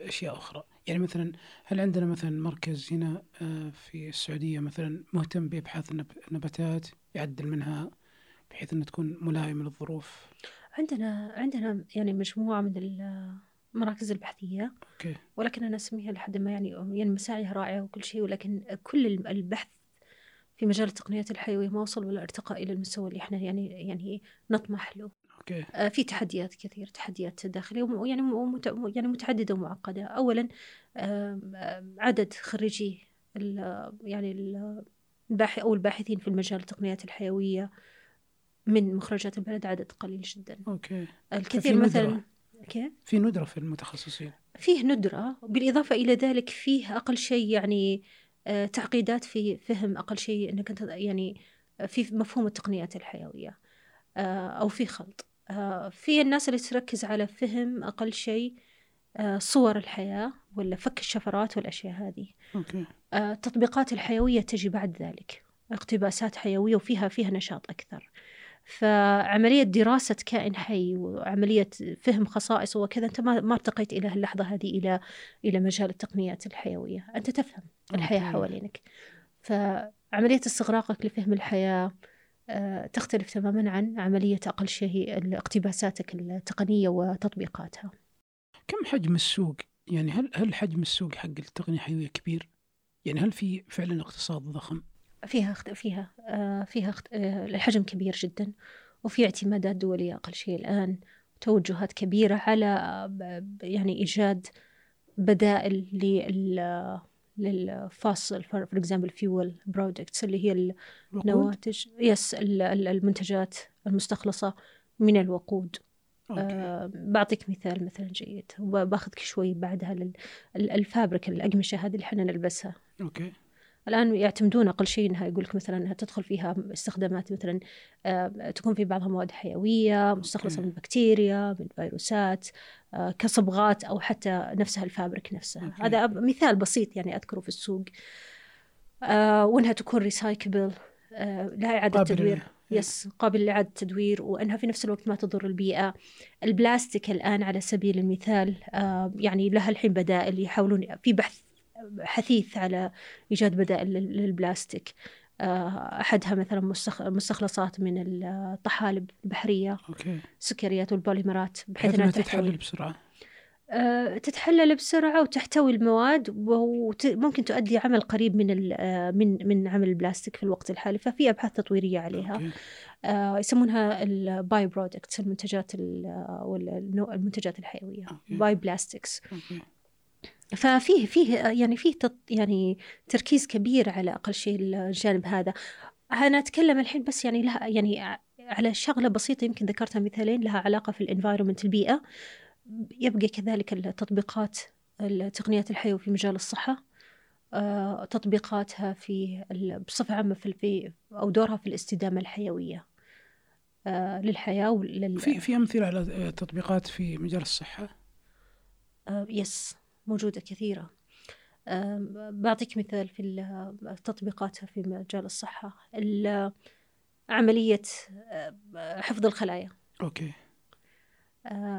أشياء أخرى يعني مثلا هل عندنا مثلا مركز هنا آه، في السعودية مثلا مهتم بإبحاث النب- النباتات يعدل منها بحيث إنها تكون ملائمة للظروف؟ عندنا عندنا يعني مجموعة من المراكز البحثية. okay. ولكن أنا أسميها لحد ما يعني يعني مساعيها رائعة وكل شيء ولكن كل البحث في مجال التقنيات الحيوية ما وصل ولا ارتقى إلى المستوى اللي إحنا يعني يعني نطمح له. okay. آه، في تحديات كثير تحديات داخلية يعني يعني متعددة ومعقدة. أولا عدد خريجي ال- يعني ال- الباحث أو الباحثين في المجال التقنيات الحيوية من مخرجات البلد عدد قليل جدا. أوكي. الكثير ندرة. مثلا كيف؟ في ندرة في المتخصصين. فيه ندرة بالإضافة إلى ذلك فيه أقل شيء يعني آه، تعقيدات في فهم أقل شيء أنك أنت يعني آه، في مفهوم التقنيات الحيوية أو في خلط. في الناس اللي تركز على فهم أقل شيء آه، صور الحياة ولا فك الشفرات والأشياء هذه. okay. آه، التطبيقات الحيوية تجي بعد ذلك. اقتباسات حيوية وفيها فيها نشاط أكثر. فعملية دراسة كائن حي وعملية فهم خصائصه وكذا أنت ما ما ارتقيت إلى اللحظة هذه إلى إلى مجال التقنيات الحيوية. أنت تفهم الحياة okay. حوالينك. فعملية استغراقك لفهم الحياة آه، تختلف تماما عن عملية أقل شيء اقتباساتك التقنية وتطبيقاتها كم حجم السوق يعني هل هل حجم السوق حق التقنية الحيويه كبير يعني هل في فعلا اقتصاد ضخم فيها. فيها آه، فيها. آه، الحجم كبير جدا وفي اعتمادات دولية أقل شيء الآن توجهات كبيرة على آه، يعني إيجاد بدائل لل لل fossil for example fuel products اللي هي؟ النواتج yes ال- ال- المنتجات المستخلصة من الوقود okay. آه بعطيك مثال مثلا جيد وباخذك شوي بعدها لل- ال- fabric الأقمشة هذه اللي إحنا نلبسها okay الآن يعتمدون أقل شيء أنها يقول لك مثلا أنها تدخل فيها استخدامات مثلا آه، تكون في بعضها مواد حيوية مستخلصة okay. من بكتيريا من فيروسات آه، كصبغات أو حتى نفسها ال fabric نفسها. okay. هذا مثال بسيط يعني أذكره في السوق. آه، وأنها تكون recyclable لها إعادة قابل تدوير. yes قابل لإعادة تدوير وأنها في نفس الوقت ما تضر البيئة. البلاستيك الآن على سبيل المثال يعني لها الحين بدائل يحاولون في بحث حثيث على إيجاد بدائل لل- للبلاستيك. آه، أحدها مثلا مستخ- مستخلصات من الطحالب البحرية okay. السكريات والبوليمرات بحيث أنها تتحلل بسرعة. آه، تتحلل بسرعة وتحتوي المواد وممكن تؤدي عمل قريب من آه، من من عمل البلاستيك في الوقت الحالي ففي أبحاث تطويرية عليها. okay. آه، يسمونها ال bioproducts المنتجات المنتجات الحيوية. okay. bioplastics okay. ففيه فيه يعني فيه تط يعني تركيز كبير على أقل شيء الجانب هذا. أنا أتكلم الحين بس يعني لها يعني على شغلة بسيطة يمكن ذكرتها مثالين لها علاقة في ال environment البيئة. يبقى كذلك التطبيقات التقنيات الحيوية في مجال الصحة آه، تطبيقاتها في بصفة عامة في أو دورها في الاستدامة الحيوية آه، للحياة ولل في في أمثلة على تطبيقات في مجال الصحة؟ yes موجودة كثيرة. بعطيك مثال في تطبيقاتها في مجال الصحة عملية حفظ الخلايا. okay.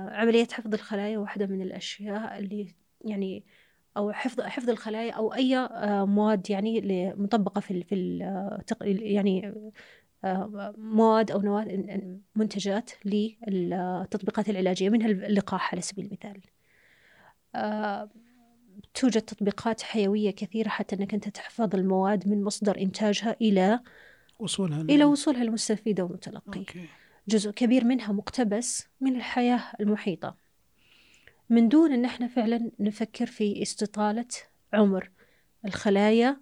عملية حفظ الخلايا واحدة من الأشياء اللي يعني أو حفظ حفظ الخلايا أي آه، مواد يعني مطبقة في في يعني مواد نواد منتجات للتطبيقات العلاجية منها اللقاح على سبيل المثال. توجد تطبيقات حيوية كثيرة حتى أنك أنت تحفظ المواد من مصدر إنتاجها إلى وصولها إلى وصولها للمستفيد والمتلقي. جزء كبير منها مقتبس من الحياة المحيطة. من دون أن إحنا فعلا نفكر في استطالة عمر الخلايا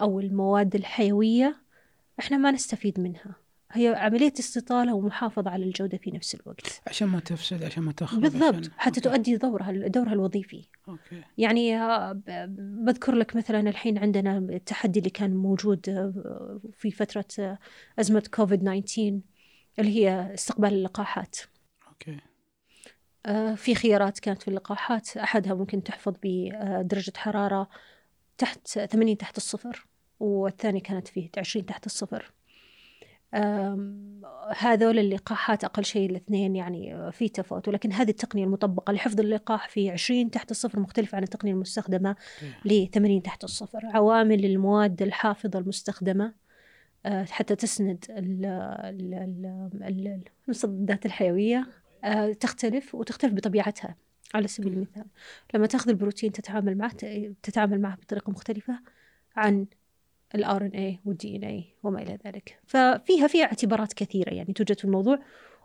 أو المواد الحيوية إحنا ما نستفيد منها هي عملية استطالة ومحافظة على الجودة في نفس الوقت عشان ما تفسد عشان ما تخرب بالضبط عشان... حتى أوكي. تؤدي دورها دورها الوظيفي okay. يعني آه، بذكر لك مثلا الحين عندنا التحدي اللي كان موجود آه، في فترة آه، أزمة كوفيد 19 اللي هي استقبال اللقاحات أوكي. في خيارات كانت في اللقاحات أحدها ممكن تحفظ بدرجة حرارة تحت ثمانين تحت الصفر والثانية كانت فيه عشرين تحت الصفر هذول اللقاحات أقل شيء الاثنين يعني في تفاوت. ولكن هذه التقنية المطبقة لحفظ اللقاح في 20 تحت الصفر مختلفة عن التقنية المستخدمة ل 80 تحت الصفر. عوامل المواد الحافظة المستخدمة آه، حتى تسند المضادات الحيوية آه، تختلف وتختلف بطبيعتها على سبيل المثال. لما تأخذ البروتين تتعامل معه تتعامل معه بطريقة مختلفة عن ال RNA وال DNA وما إلى ذلك ففيها فيها اعتبارات كثيرة يعني توجد في الموضوع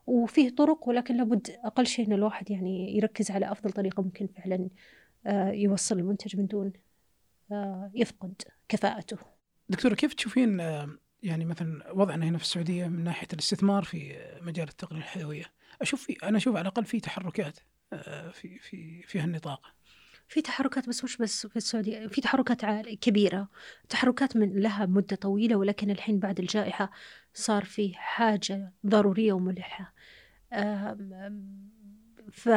وفيه طرق ولكن لابد أقل شيء إن الواحد يعني يركز على أفضل طريقة ممكن فعلا آه، يوصل المنتج من دون آه، يفقد كفاءته. دكتوره كيف تشوفين يعني مثلا وضعنا هنا في السعودية من ناحية الاستثمار في مجال التقنية الحيوية؟ أشوف في أنا أشوف على الأقل في تحركات آه، في في في هالنطاق في تحركات بس مش بس في السعودية في تحركات كبيرة. تحركات من لها مدة طويلة ولكن الحين بعد الجائحة صار في حاجة ضرورية وملحة. ف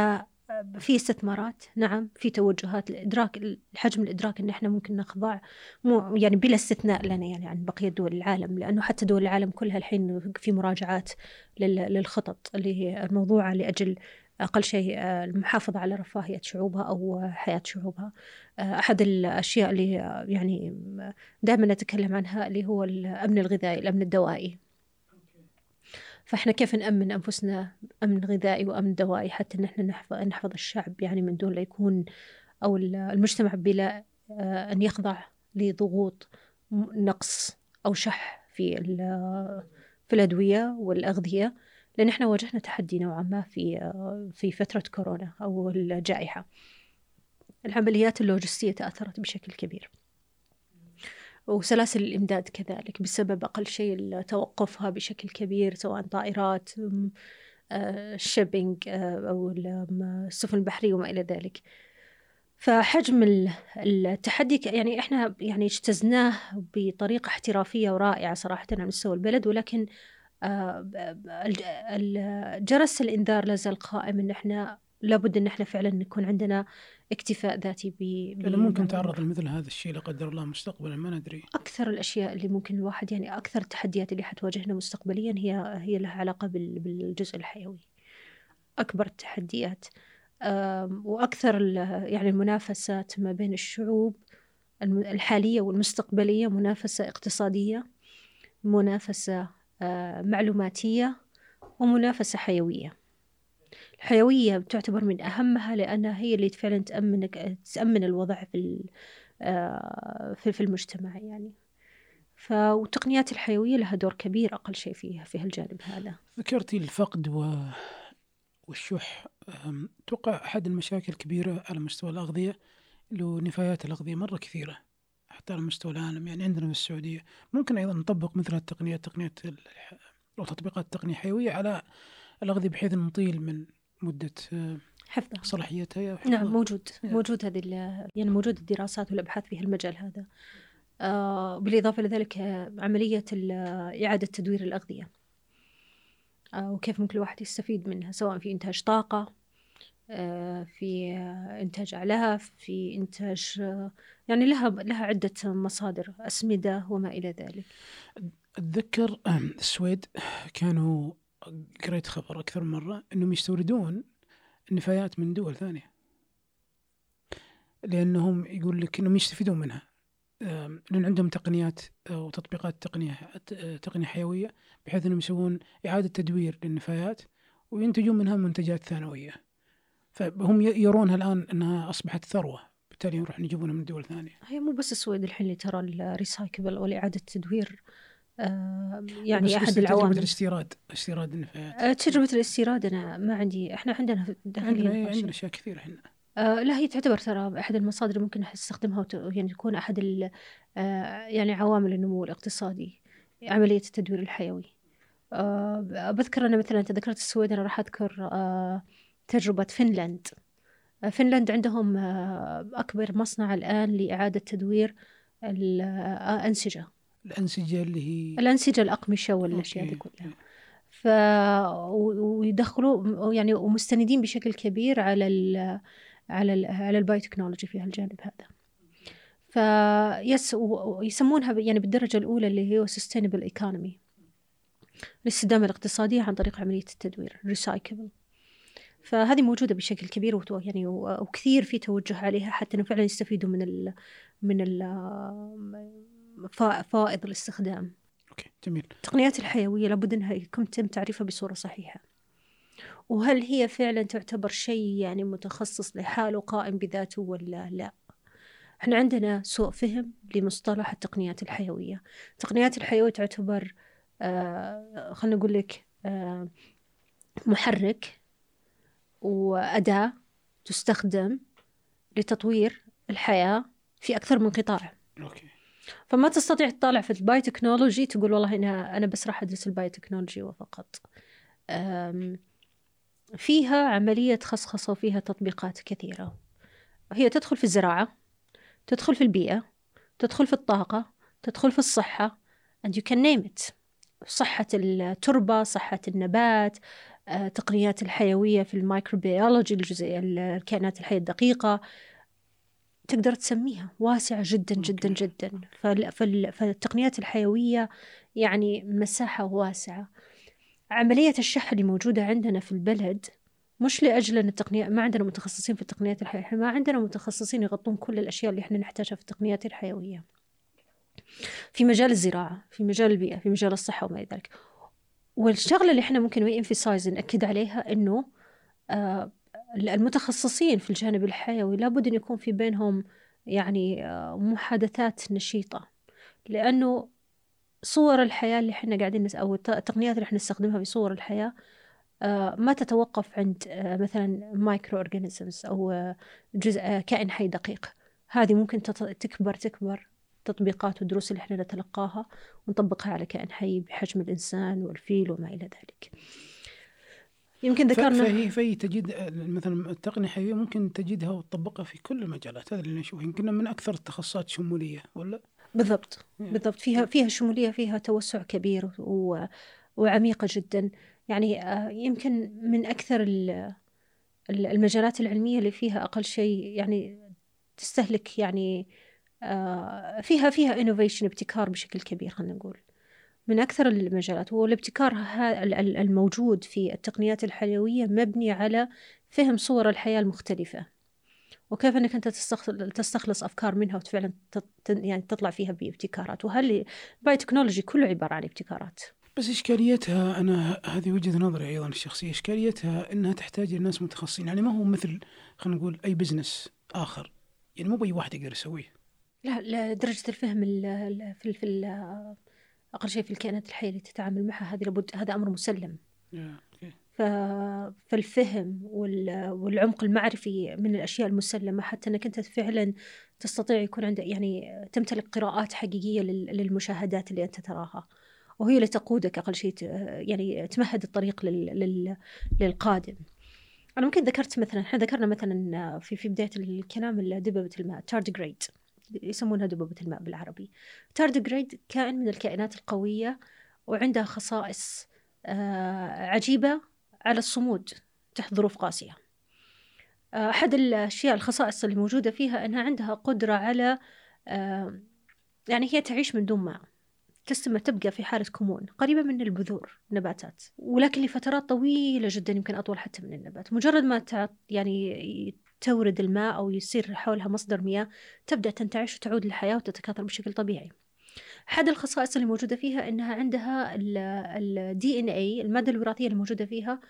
في استثمارات نعم في توجهات الادراك الحجم الإدراك إن إحنا ممكن نخضع مو يعني بلا استثناء لنا يعني عن بقية دول العالم. لأنه حتى دول العالم كلها الحين في مراجعات للخطط اللي هي الموضوعة لأجل أقل شيء آه، المحافظة على رفاهية شعوبها أو حياة شعوبها. آه، أحد الأشياء اللي يعني دائما نتكلم عنها اللي هو الأمن الغذائي الأمن الدوائي. فإحنا كيف نأمن أنفسنا أمن غذائي وأمن دوائي حتى نحن نحفظ, نحفظ الشعب يعني من دون لا يكون أو المجتمع بلا آه، أن يخضع لضغوط نقص أو شح في في الأدوية والأغذية. لأن إحنا واجهنا تحدي نوعا ما في في فترة كورونا أو الجائحة. العمليات اللوجستية تأثرت بشكل كبير. وسلاسل الإمداد كذلك بسبب أقل شيء توقفها بشكل كبير سواء طائرات الشيبينج آه، آه، أو السفن البحرية وما إلى ذلك. فحجم التحدي يعني إحنا يعني اجتزناه بطريقة احترافية ورائعة صراحة على مستوى البلد ولكن جرس الإنذار لازال قائم إن إحنا لابد إن إحنا فعلا نكون عندنا اكتفاء ذاتي ب ممكن تعرض لمثل هذا الشيء لا قدر الله مستقبلا ما ندري. أكثر الأشياء اللي ممكن الواحد يعني أكثر التحديات اللي حتواجهنا مستقبليا هي هي لها علاقة بالجزء الحيوي. أكبر التحديات وأكثر يعني المنافسات ما بين الشعوب الحالية والمستقبلية منافسة اقتصادية منافسة معلوماتية ومنافسة حيوية. الحيوية تعتبر من أهمها لأنها هي اللي فعلا تأمنك تأمن الوضع في آه، في المجتمع يعني. فالتقنيات الحيوية لها دور كبير أقل شيء فيها في هالجانب هذا. ذكرتي الفقد و... والشح. أتوقع أحد المشاكل الكبيرة على مستوى الأغذية له نفايات الأغذية مرة كثيرة. حتى على مستوى العالم يعني عندنا في السعودية ممكن أيضا نطبق مثل التقنيات تقنيات أو تطبيقات التقنية الحيوية على الأغذية بحيث نطيل من مدة حفظها صلاحيتها حفظها. نعم موجود yeah. موجود هذه يعني موجود الدراسات والأبحاث في هالمجال هذا آه بالإضافة لذلك عملية إعادة تدوير الأغذية آه وكيف ممكن الواحد يستفيد منها سواء في إنتاج طاقة آه في إنتاج اعلاف في إنتاج آه، يعني لها لها عدة مصادر أسمدة وما إلى ذلك. أتذكر السويد كانوا قريت خبر أكثر من مرة إنهم يستوردون النفايات من دول ثانية. لأنهم يقول لك إنهم يستفيدون منها. لأن عندهم تقنيات وتطبيقات تقنية تقنية حيوية بحيث إنهم يسوون إعادة تدوير للنفايات وينتجون منها منتجات ثانوية. فهم يرونها الآن إنها أصبحت ثروة بالتالي يروحون يجيبونها من دول ثانية. هي مو بس السويد الحين اللي ترى ال recycle والاعاده التدوير آه، يعني أحد العوامل تجربة الاستيراد استيراد النفايات. آه، تجربة الاستيراد أنا ما عندي إحنا عندنا عندنا عندنا أشياء كثيره إحنا. آه لا هي تعتبر ترى أحد المصادر اللي ممكن نستخدمها وت... يعني تكون أحد آه يعني عوامل النمو الاقتصادي عملية التدوير الحيوي. بذكر أنا مثلا انت ذكرت السويد أنا راح أذكر آه تجربة فنلند آه فنلند عندهم آه أكبر مصنع الآن لإعادة تدوير الانسجه الأنسجة اللي هي الأنسجة الأقمشة والأشياء دي كلها. ف ويدخلوا يعني ومستندين بشكل كبير على ال على ال على ال biotechnology في هالجانب هذا. فيس ويسمونها يعني بالدرجة الأولى اللي هي sustainable economy. الاستدامة الاقتصادية عن طريق عملية التدوير recyclable. فهذه موجودة بشكل كبير يعني وكثير في توجه عليها حتى إنه فعلا يستفيدوا من ال من ال فائض الاستخدام. أوكي جميل. التقنيات الحيوية لابد أنها يكون تم تعريفها بصورة صحيحة. وهل هي فعلا تعتبر شيء يعني متخصص لحاله قائم بذاته ولا لا؟ إحنا عندنا سوء فهم لمصطلح التقنيات الحيوية. التقنيات الحيوية تعتبر آه خلينا نقول لك آه محرك وأداة تستخدم لتطوير الحياة في أكثر من قطاع. okay. فما تستطيع تطالع في ال biotechnology تقول والله أنا أنا بس راح أدرس ال biotechnology وفقط. فيها عملية خصخصة وفيها تطبيقات كثيرة. هي تدخل في الزراعة تدخل في البيئة تدخل في الطاقة تدخل في الصحة and you can name it. صحة التربة صحة النبات آه، تقنيات الحيوية في الميكروبيولوجي الجزئية الكائنات الحية الدقيقة تقدر تسميها واسعة جدا جدا جدا. فالتقنيات الحيوية يعني مساحة واسعة. عملية الشح اللي موجودة عندنا في البلد مش لأجل أن التقنية ما عندنا متخصصين في التقنيات الحيوية ما عندنا متخصصين يغطون كل الأشياء اللي إحنا نحتاجها في التقنيات الحيوية. في مجال الزراعة في مجال البيئة في مجال الصحة وما إلى ذلك. والشغلة اللي إحنا ممكن وي نأكد عليها إنه آه المتخصصين في الجانب الحيوي لابد أن يكون في بينهم يعني آه، محادثات نشيطة. لأنه صور الحياة اللي إحنا قاعدين نس أو التقنيات اللي إحنا نستخدمها في صور الحياة آه، ما تتوقف عند مثلا microorganisms أو جزء كائن حي دقيق. هذه ممكن تكبر تكبر. تطبيقات والدروس اللي إحنا نتلقاها ونطبقها على كائن حي بحجم الإنسان والفيل وما إلى ذلك. يمكن ذكرنا فهي فهي تجد مثلا التقنية الحيويه ممكن تجدها وتطبقها في كل المجالات هذا اللي نشوفه. يمكن من أكثر التخصصات شمولية ولا؟ بالضبط بالضبط. فيها فيها شمولية فيها توسع كبير و وعميقة جدا. يعني آه، يمكن من أكثر المجالات العلمية اللي فيها أقل شيء يعني تستهلك يعني فيها فيها innovation ابتكار بشكل كبير خلينا نقول. من أكثر المجالات والابتكار الموجود في التقنيات الحيوية مبني على فهم صور الحياة المختلفة. وكيف إنك أنت تستخلص أفكار منها وفعلا يعني تطلع فيها بابتكارات. وهل ال biotechnology كله عبارة عن ابتكارات؟ بس إشكاليتها أنا هذه وجهة نظري أيضا الشخصية. إشكاليتها إنها تحتاج إلى ناس متخصصين. يعني ما هو مثل خلينا نقول أي بزنس آخر. يعني مو بأي واحد يقدر يسويه. لا درجه الفهم في في أقل شيء في الكائنات الحية اللي تتعامل معها هذه لابد هذا أمر مسلم. فالفهم وال... والعمق المعرفي من الأشياء المسلمة حتى أنك أنت فعلا تستطيع يكون عندك يعني تمتلك قراءات حقيقية لل... للمشاهدات اللي أنت تراها. وهي اللي تقودك أقل شيء يعني تمهد الطريق لل... لل... للقادم. أنا ممكن ذكرت مثلا إحنا ذكرنا مثلا في في بداية الكلام دببة الماء تاردجريد يسمونها دببة الماء بالعربي. تاردجريد كائن من الكائنات القوية وعندها خصائص آه، عجيبة على الصمود تحت ظروف قاسية. آه، أحد الأشياء الخصائص اللي موجودة فيها أنها عندها قدرة على آه، يعني هي تعيش من دون ماء تستمر تبقى في حالة كمون قريبة من البذور نباتات ولكن لفترات طويلة جدا يمكن أطول حتى من النبات. مجرد ما يعني تورد الماء أو يصير حولها مصدر مياه تبدأ تنتعش وتعود للحياة وتتكاثر بشكل طبيعي. أحد الخصائص اللي موجودة فيها أنها عندها ان اي المادة الوراثية اللي موجودة فيها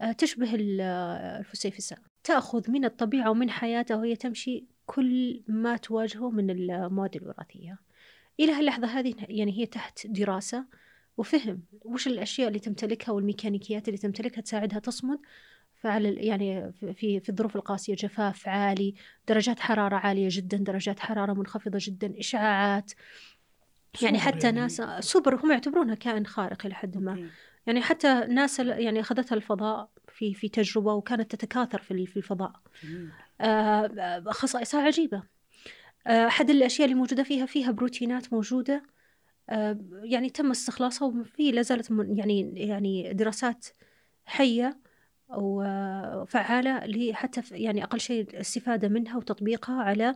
آه، تشبه الفسيفساء تأخذ من الطبيعة ومن حياتها وهي تمشي كل ما تواجهه من المواد الوراثية. إلى هاللحظة هذه يعني هي تحت دراسة وفهم وش الأشياء اللي تمتلكها والميكانيكيات اللي تمتلكها تساعدها تصمد فعلى يعني في في الظروف القاسية جفاف عالي درجات حرارة عالية جدا درجات حرارة منخفضة جدا إشعاعات. يعني حتى يعني. ناس سوبر هم يعتبرونها كائن خارق إلى حد ما. يعني حتى ناس يعني أخذتها الفضاء في في تجربة وكانت تتكاثر في في الفضاء. آه خصائصها عجيبة. آه، أحد الأشياء اللي موجودة فيها فيها بروتينات موجودة. آه يعني تم استخلاصها وفي لا زالت يعني يعني دراسات حية. وفعالة حتى يعني أقل شيء الاستفادة منها وتطبيقها على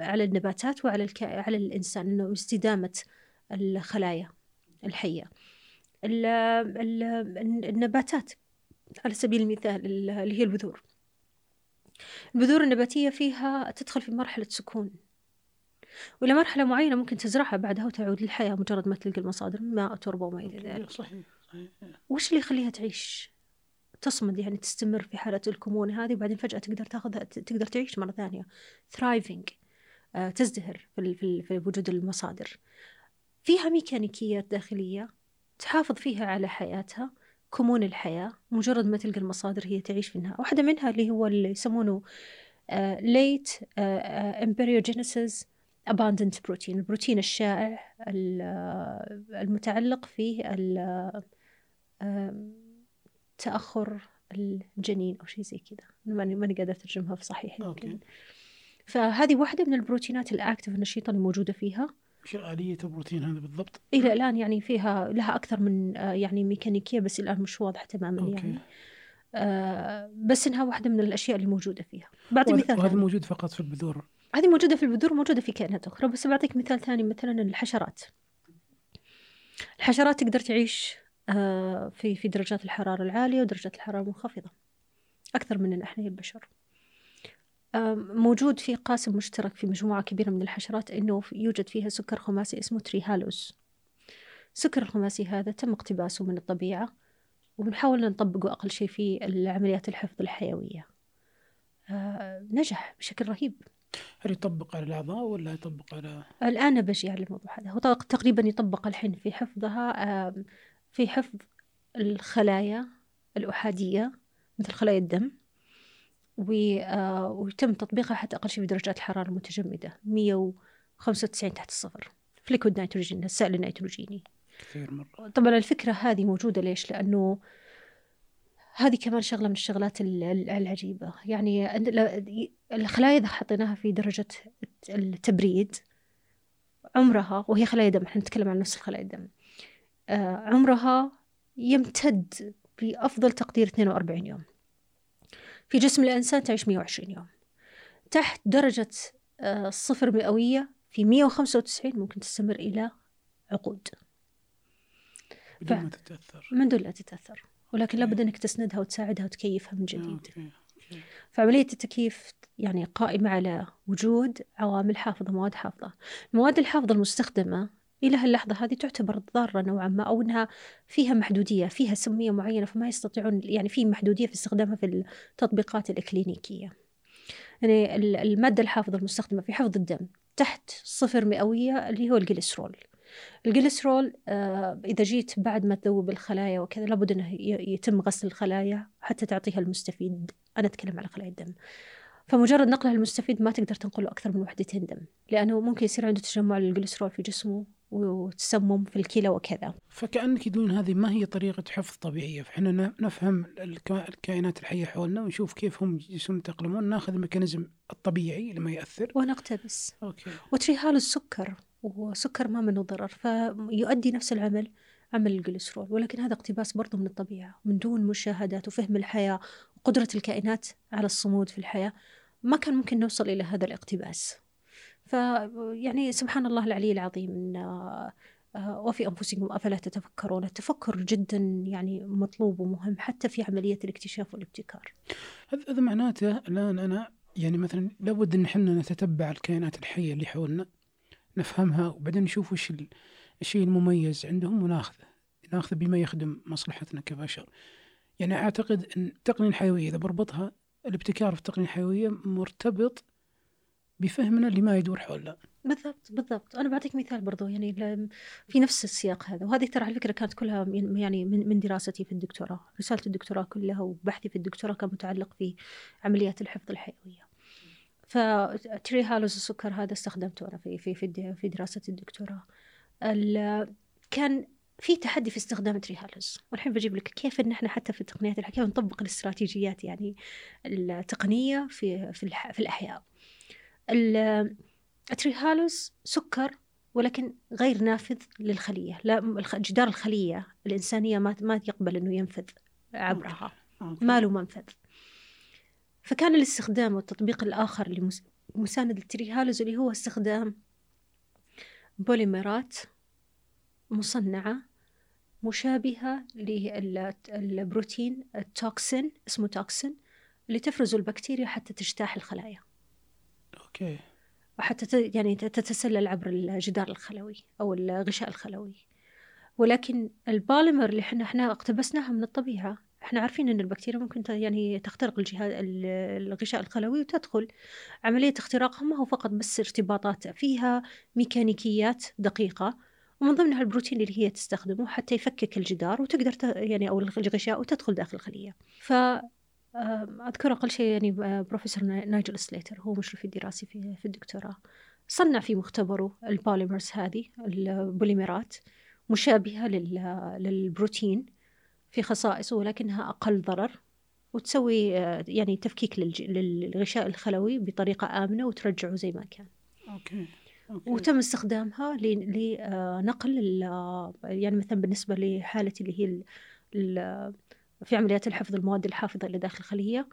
على النباتات وعلى الك... على الإنسان إنه استدامة الخلايا الحية. النباتات على سبيل المثال اللي هي البذور. البذور النباتية فيها تدخل في مرحلة سكون. وإلى مرحلة معينة ممكن تزرعها بعدها وتعود للحياة مجرد ما تلقى المصادر ماء تربة وما إلى ذلك. صحيح صحيح. وش اللي يخليها تعيش؟ تصمد يعني تستمر في حالة الكمون هذه وبعدين فجأة تقدر تاخذها تقدر تعيش مرة ثانية. thriving آه تزدهر في, في, في وجود المصادر. فيها ميكانيكيات داخلية تحافظ فيها على حياتها كمون الحياة مجرد ما تلقى المصادر هي تعيش منها. واحدة منها اللي هو اللي يسمونه late embryogenesis abundant protein البروتين الشائع آه، المتعلق في تأخر الجنين أو شيء زي كذا. ماني ماني قادرة أترجمها في صحيح okay. فهذه واحدة من البروتينات ال active النشيطة اللي موجودة فيها. وش آلية البروتين هذا بالضبط؟ إلى الآن يعني فيها لها أكثر من آه، يعني ميكانيكية بس الآن مش واضحة تماما okay. يعني آه بس إنها واحدة من الأشياء اللي موجودة فيها. بعطي مثال وهذا موجود فقط في البذور. هذه موجودة في البذور موجودة في كائنات أخرى بس بعطيك مثال ثاني مثلا الحشرات. الحشرات تقدر تعيش في في درجات الحرارة العالية ودرجات الحرارة المنخفضة أكثر مننا إحنا البشر. موجود في قاسم مشترك في مجموعة كبيرة من الحشرات أنه يوجد فيها سكر خماسي اسمه تريهالوز السكر الخماسي هذا تم اقتباسه من الطبيعة وبنحاول نطبقه أقل شيء في العمليات الحفظ الحيوية. آه نجح بشكل رهيب. هل يطبق على الأعضاء ولا يطبق على الآن بجي على الموضوع هذا. هو تقريبا يطبق الحين في حفظها. آه في حفظ الخلايا الأحادية مثل خلايا الدم آه، ويتم تطبيقها حتى أقل شيء في درجات الحرارة المتجمدة 195 تحت الصفر. فليكود نيتروجين السائل النيتروجيني. كثير مرة. طبعا الفكرة هذه موجودة ليش؟ لأنه هذه كمان شغلة من الشغلات العجيبة. يعني الخلايا إذا حطيناها في درجة التبريد عمرها وهي خلايا دم إحنا نتكلم عن نفس الخلايا الدم آه، عمرها يمتد بأفضل تقدير 42 يوم. في جسم الإنسان تعيش 120 يوم. تحت درجة آه، الصفر مئوية في 195 ممكن تستمر إلى عقود. بدون ما تتأثر. من دون لا تتأثر. ولكن لابد أنك تسندها وتساعدها وتكيفها من جديد. فعملية التكييف يعني قائمة على وجود عوامل حافظة مواد حافظة. المواد الحافظة المستخدمة إلى هاللحظة هذه تعتبر ضارة نوعا ما أو أنها فيها محدودية فيها سمية معينة فما يستطيعون يعني في محدودية في استخدامها في التطبيقات الإكلينيكية. يعني المادة الحافظة المستخدمة في حفظ الدم تحت صفر مئوية اللي هو الجليسرول. الجليسرول آه إذا جيت بعد ما تذوب الخلايا وكذا لابد أنه يتم غسل الخلايا حتى تعطيها المستفيد. أنا أتكلم على خلايا الدم. فمجرد نقلها للمستفيد ما تقدر تنقله أكثر من وحدتين دم لأنه ممكن يصير عنده تجمع للجليسرول في جسمه. وتسمم في الكلى وكذا. فكأنك تقولون هذه ما هي طريقة حفظ طبيعية. فإحنا نفهم الك- الكائنات الحية حولنا ونشوف كيف هم يجلسون يتأقلمون. ناخذ ال mechanism الطبيعي لما يأثر. ونقتبس. okay. السكر. وسكر ما منه ضرر. فيؤدي نفس العمل عمل الجليسرول ولكن هذا اقتباس برضو من الطبيعة. من دون مشاهدات وفهم الحياة وقدرة الكائنات على الصمود في الحياة ما كان ممكن نوصل إلى هذا الاقتباس. فيعني سبحان الله العلي العظيم إن آه، وفي أنفسكم أفلا تتفكرون؟ التفكر جدا يعني مطلوب ومهم حتى في عملية الاكتشاف والابتكار. هذا معناته الآن أنا يعني مثلا لابد أن إحنا نتتبع الكائنات الحية اللي حولنا نفهمها وبعدين نشوف وش ال- الشيء المميز عندهم وناخذه ناخذه بما يخدم مصلحتنا كبشر. يعني أعتقد أن التقنية الحيوية إذا بربطها الابتكار في التقنية الحيوية مرتبط بفهمنا لما يدور حولنا. بالضبط بالضبط. أنا بعطيك مثال برضو يعني في نفس السياق هذا وهذه ترى على فكرة كانت كلها يعني من من دراستي في الدكتوراه. رسالة الدكتوراه كلها وبحثي في الدكتوراه كان متعلق في عمليات الحفظ الحيوية. فتري هالوز السكر هذا استخدمته أنا في في في دراسه الدكتوراه. ال- كان في تحدي في استخدام تري هالوز. والحين بجيب لك كيف إن إحنا حتى في التقنيات كيف نطبق الاستراتيجيات يعني التقنية في في في الأحياء. ال- التريهالوز سكر ولكن غير نافذ للخلية. لا جدار الخلية الإنسانية ما ما يقبل أنه ينفذ عبرها. ما له منفذ فكان الاستخدام والتطبيق الآخر لمساندة التريهالوز اللي هو استخدام بوليمرات مصنعة مشابهة للبروتين التوكسين اسمه توكسين اللي تفرزه البكتيريا حتى تجتاح الخلايا. okay. وحتى يعني تتسلل عبر الجدار الخلوي أو الغشاء الخلوي. ولكن البوليمر اللي إحنا إحنا اقتبسناها من الطبيعة إحنا عارفين إن البكتيريا ممكن يعني تخترق الجهاز ال- الغشاء الخلوي وتدخل. عملية اختراقها ما هو فقط بس ارتباطات فيها ميكانيكيات دقيقة ومن ضمنها البروتين اللي هي تستخدمه حتى يفكك الجدار وتقدر. يعني أو الغشاء وتدخل داخل الخلية. ف أذكر أقل شيء يعني بروفيسور نا- نايجل سليتر هو مشرفي الدراسي في في الدكتوراه. صنع في مختبره البوليمرز هذه البوليمرات مشابهة لل- للبروتين في خصائص ولكنها أقل ضرر وتسوي يعني تفكيك للغشاء الخلوي بطريقة آمنة وترجعه زي ما كان. okay okay. وتم استخدامها لنقل يعني مثلا بالنسبة لحالة اللي هي في عمليات الحفظ المواد الحافظة اللي داخل الخلية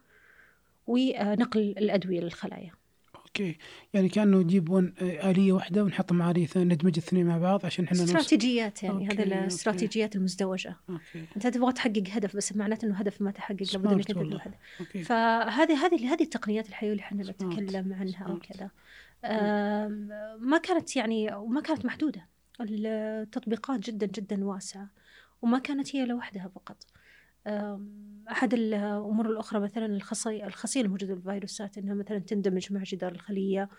ونقل الأدوية للخلايا. okay. يعني كأنه نجيب آلية واحدة ونحط مع آلية ثانية ندمج الاثنين مع بعض عشان إحنا استراتيجيات يعني okay، هذا. الاستراتيجيات المزدوجة. okay. أنت تبغى تحقق هدف بس معناته أنه هدف ما تحقق لابد هدف. أوكي. فهذه هذه هذه التقنيات الحيوية اللي إحنا. نتكلم عنها سمارت. وكذا ما كانت يعني وما كانت محدودة. التطبيقات جدا جدا واسعة وما كانت هي لوحدها فقط. أحد الأمور الأخرى مثلا الخصية الخصية الموجودة في الفيروسات أنها مثلا تندمج مع جدار الخلية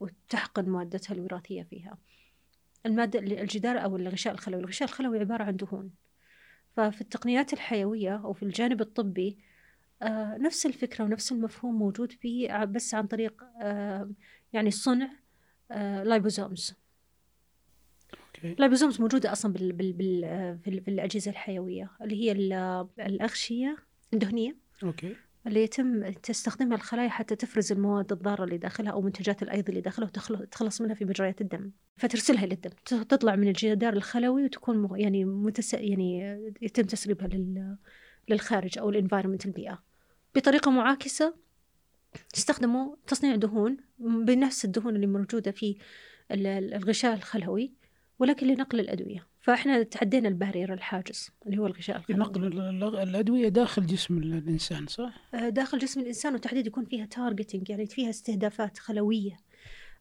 وتحقن مادتها الوراثية فيها. المادة الجدار أو الغشاء الخلوي الغشاء الخلوي عبارة عن دهون. ففي التقنيات الحيوية أو في الجانب الطبي آه، نفس الفكرة ونفس المفهوم موجود فيه بس عن طريق آه، يعني صنع آه، liposomes okay ال liposomes موجودة أصلا بال بال بال في, ال- في الأجهزة الحيوية اللي هي ال- الأغشية الدهنية. okay. اللي يتم تستخدمها الخلايا حتى تفرز المواد الضارة اللي داخلها أو منتجات الأيض اللي داخلها وتخلص منها في مجريات الدم فترسلها للدم. تطلع من الجدار الخلوي وتكون يعني متس... يعني يتم تسريبها لل... للخارج أو ال environment البيئة بطريقة معاكسة استخدموا تصنيع دهون بنفس الدهون اللي موجودة في ال- ال- الغشاء الخلوي. ولكن لنقل الأدوية. فإحنا تعدينا ال barrier الحاجز اللي هو الغشاء الخلوي نقل ال- ال- الأدوية داخل جسم الإنسان صح؟ آه، داخل جسم الإنسان وتحديد يكون فيها targeting يعني فيها استهدافات خلوية.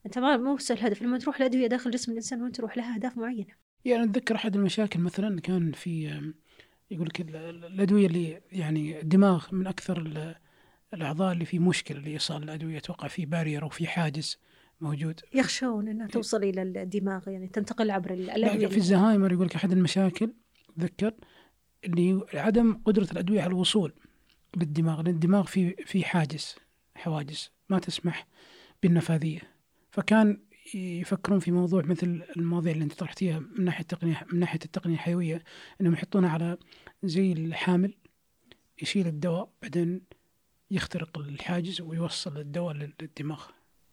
أنت ما مو بس الهدف لما تروح الأدوية داخل جسم الإنسان وأنت تروح لها أهداف معينة. يعني أتذكر أحد المشاكل مثلا كان في يقول لك ال- ال- الأدوية اللي يعني الدماغ من أكثر ال- الأعضاء اللي في مشكلة لإيصال الأدوية أتوقع في بارير أو في حاجز. موجود. يخشون أنها توصل إلى الدماغ يعني تنتقل عبر ال- لا الأدوية. في الزهايمر يقول لك أحد المشاكل أتذكر اللي عدم قدرة الأدوية على الوصول للدماغ لأن الدماغ في في حاجز حواجز ما تسمح بالنفاذية. فكان يفكرون في موضوع مثل المواضيع اللي أنت طرحتيها من ناحية التقنية من ناحية التقنية الحيوية إنهم يحطونها على زي الحامل يشيل الدواء بعدين يخترق الحاجز ويوصل الدواء للدماغ.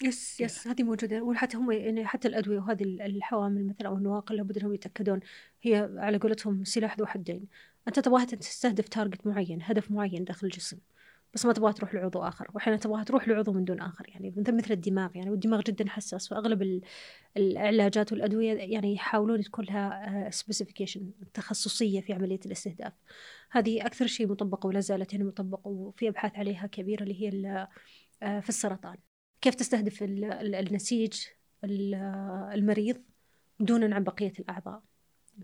yes yes هذه موجودة. وحتى هم يعني حتى الأدوية وهذه الحوامل مثلا أو النواقل لابد إنهم يتأكدون هي على قولتهم سلاح ذو حدين. أنت تبغاها تستهدف target معين هدف معين داخل الجسم بس ما تبغاها تروح لعضو آخر. واحيانا تبغاها تروح لعضو من دون آخر يعني مثل مثل الدماغ يعني والدماغ جدا حساس. فأغلب العلاجات والأدوية يعني يحاولون تكون لها سبيسيفيكيشن تخصصية في عملية الاستهداف. هذه أكثر شيء مطبقه ولا زالت يعني مطبقه وفي أبحاث عليها كبيرة اللي هي آه، في السرطان. كيف تستهدف النسيج المريض دونا عن بقية الأعضاء.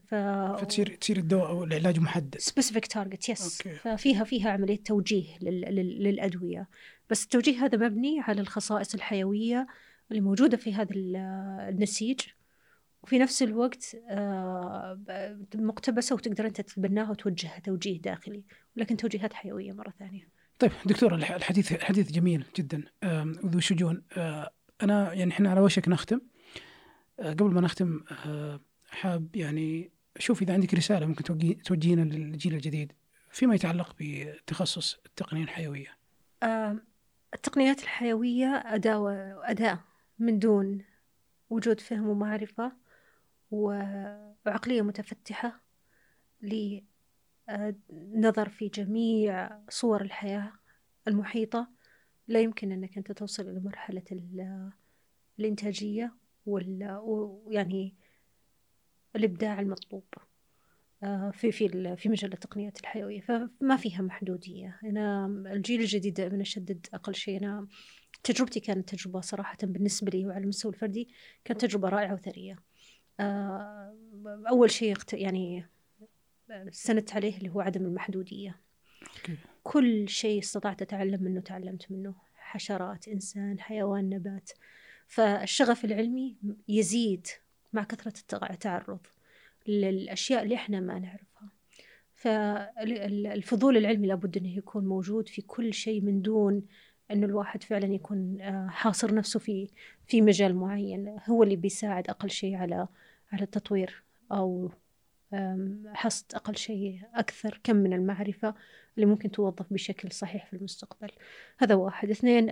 ف... فتصير تصير الدواء أو العلاج محدد. specific target yes ففيها فيها عملية توجيه لل... لل... للأدوية. بس التوجيه هذا مبني على الخصائص الحيوية اللي موجودة في هذا النسيج. وفي نفس الوقت آه، مقتبسة وتقدر أنت تتبناها وتوجهها توجيه داخلي ولكن توجيهات حيوية مرة ثانية. طيب دكتور الحديث الحديث جميل جدا. وذو شجون. آه، أنا يعني إحنا على وشك نختم. آه، قبل ما نختم حاب يعني أشوف إذا عندك رسالة ممكن توجهينا للجيل الجديد فيما يتعلق بتخصص التقنية الحيوية. التقنيات الحيوية اداه اداه من دون وجود فهم ومعرفة وعقلية متفتحة لنظر في جميع صور الحياة المحيطة. لا يمكن أنك أنت توصل إلى مرحلة الإنتاجية ويعني الإبداع المطلوب آه، في في في مجال التقنيات الحيوية. فما فيها محدودية. أنا الجيل الجديد دائما أشدد أقل شيء. أنا تجربتي كانت تجربة صراحة بالنسبة لي وعلى المستوى الفردي كانت تجربة رائعة وثرية. آه، أول شيء يعني استندت عليه اللي هو عدم المحدودية. كل شيء استطعت أتعلم منه تعلمت منه. حشرات إنسان حيوان نبات. فالشغف العلمي يزيد مع كثرة التعرض للأشياء اللي إحنا ما نعرفها. فالفضول العلمي لابد أنه يكون موجود في كل شيء من دون أنه الواحد فعلا يكون آه، حاصر نفسه في في مجال معين. هو اللي بيساعد أقل شيء على على التطوير أو حصد أقل شيء أكثر كم من المعرفة اللي ممكن توظف بشكل صحيح في المستقبل. هذا واحد. اثنين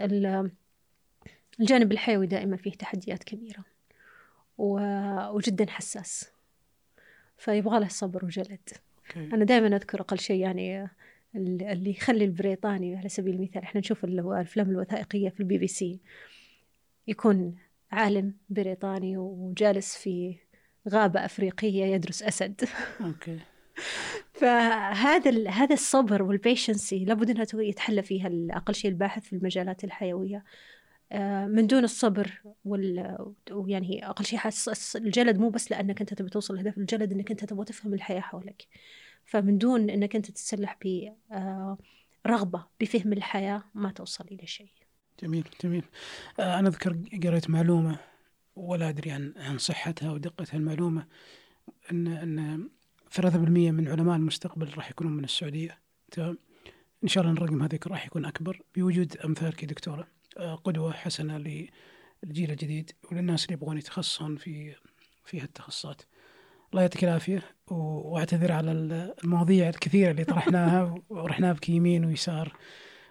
الجانب الحيوي دائما فيه تحديات كبيرة وجدا حساس فيبغى له صبر وجلد. okay. أنا دائما أذكر أقل شيء يعني اللي يخلي البريطاني على سبيل المثال إحنا نشوف الأفلام الوثائقية في البي بي سي يكون عالم بريطاني وجالس في غابة أفريقية يدرس أسد. okay. فهذا هذا الصبر والبيشنسي لابد إنها يتحلى فيها أقل شيء الباحث في المجالات الحيوية. آه، من دون الصبر وال... ويعني أقل شيء حاسس الجلد مو بس لأنك أنت تبي توصل لهدف الجلد إنك أنت تبغى تفهم الحياة حولك. فمن دون إنك أنت تتسلح برغبه آه، بفهم الحياة ما توصل إلى شيء. جميل جميل. آه، أنا أذكر قريت معلومة ولا أدري عن عن صحتها ودقتها. المعلومة ان إن 3% من علماء المستقبل راح يكونون من السعودية. تمام؟ إن شاء الله الرقم هذاك راح يكون أكبر بوجود امثالك دكتورة. قدوة حسنة للجيل الجديد وللناس اللي يبغون يتخصصون في في هالتخصصات. الله يعطيك العافية وأعتذر على المواضيع الكثيرة اللي طرحناها ورحنا بك يمين ويسار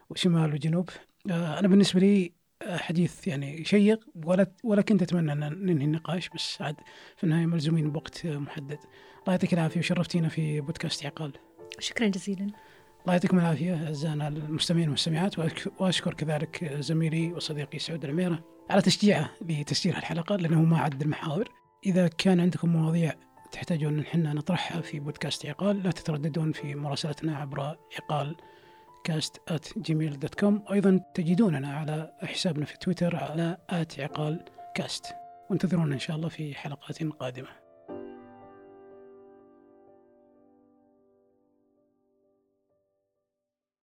وشمال وجنوب. آه، أنا بالنسبة لي آه، حديث يعني شيق ولا ولا كنت أتمنى أن ننهي النقاش بس عاد في النهاية ملزومين بوقت محدد. الله يعطيك العافية وشرفتينا في بودكاست عقال. شكرا جزيلا. الله يعطيكم العافية أعزائنا المستمعين والمستمعات وأشكر كذلك زميلي وصديقي سعود العميرة على تشجيعه لتسجيل الحلقة لأنه ما عد المحاور. إذا كان عندكم مواضيع تحتاجون أن إحنا نطرحها في بودكاست عقال لا تترددون في مراسلتنا عبر عقال كاست at gmail.com وأيضا تجدوننا على حسابنا في تويتر على at عقال كاست وانتظرونا إن شاء الله في حلقات قادمة.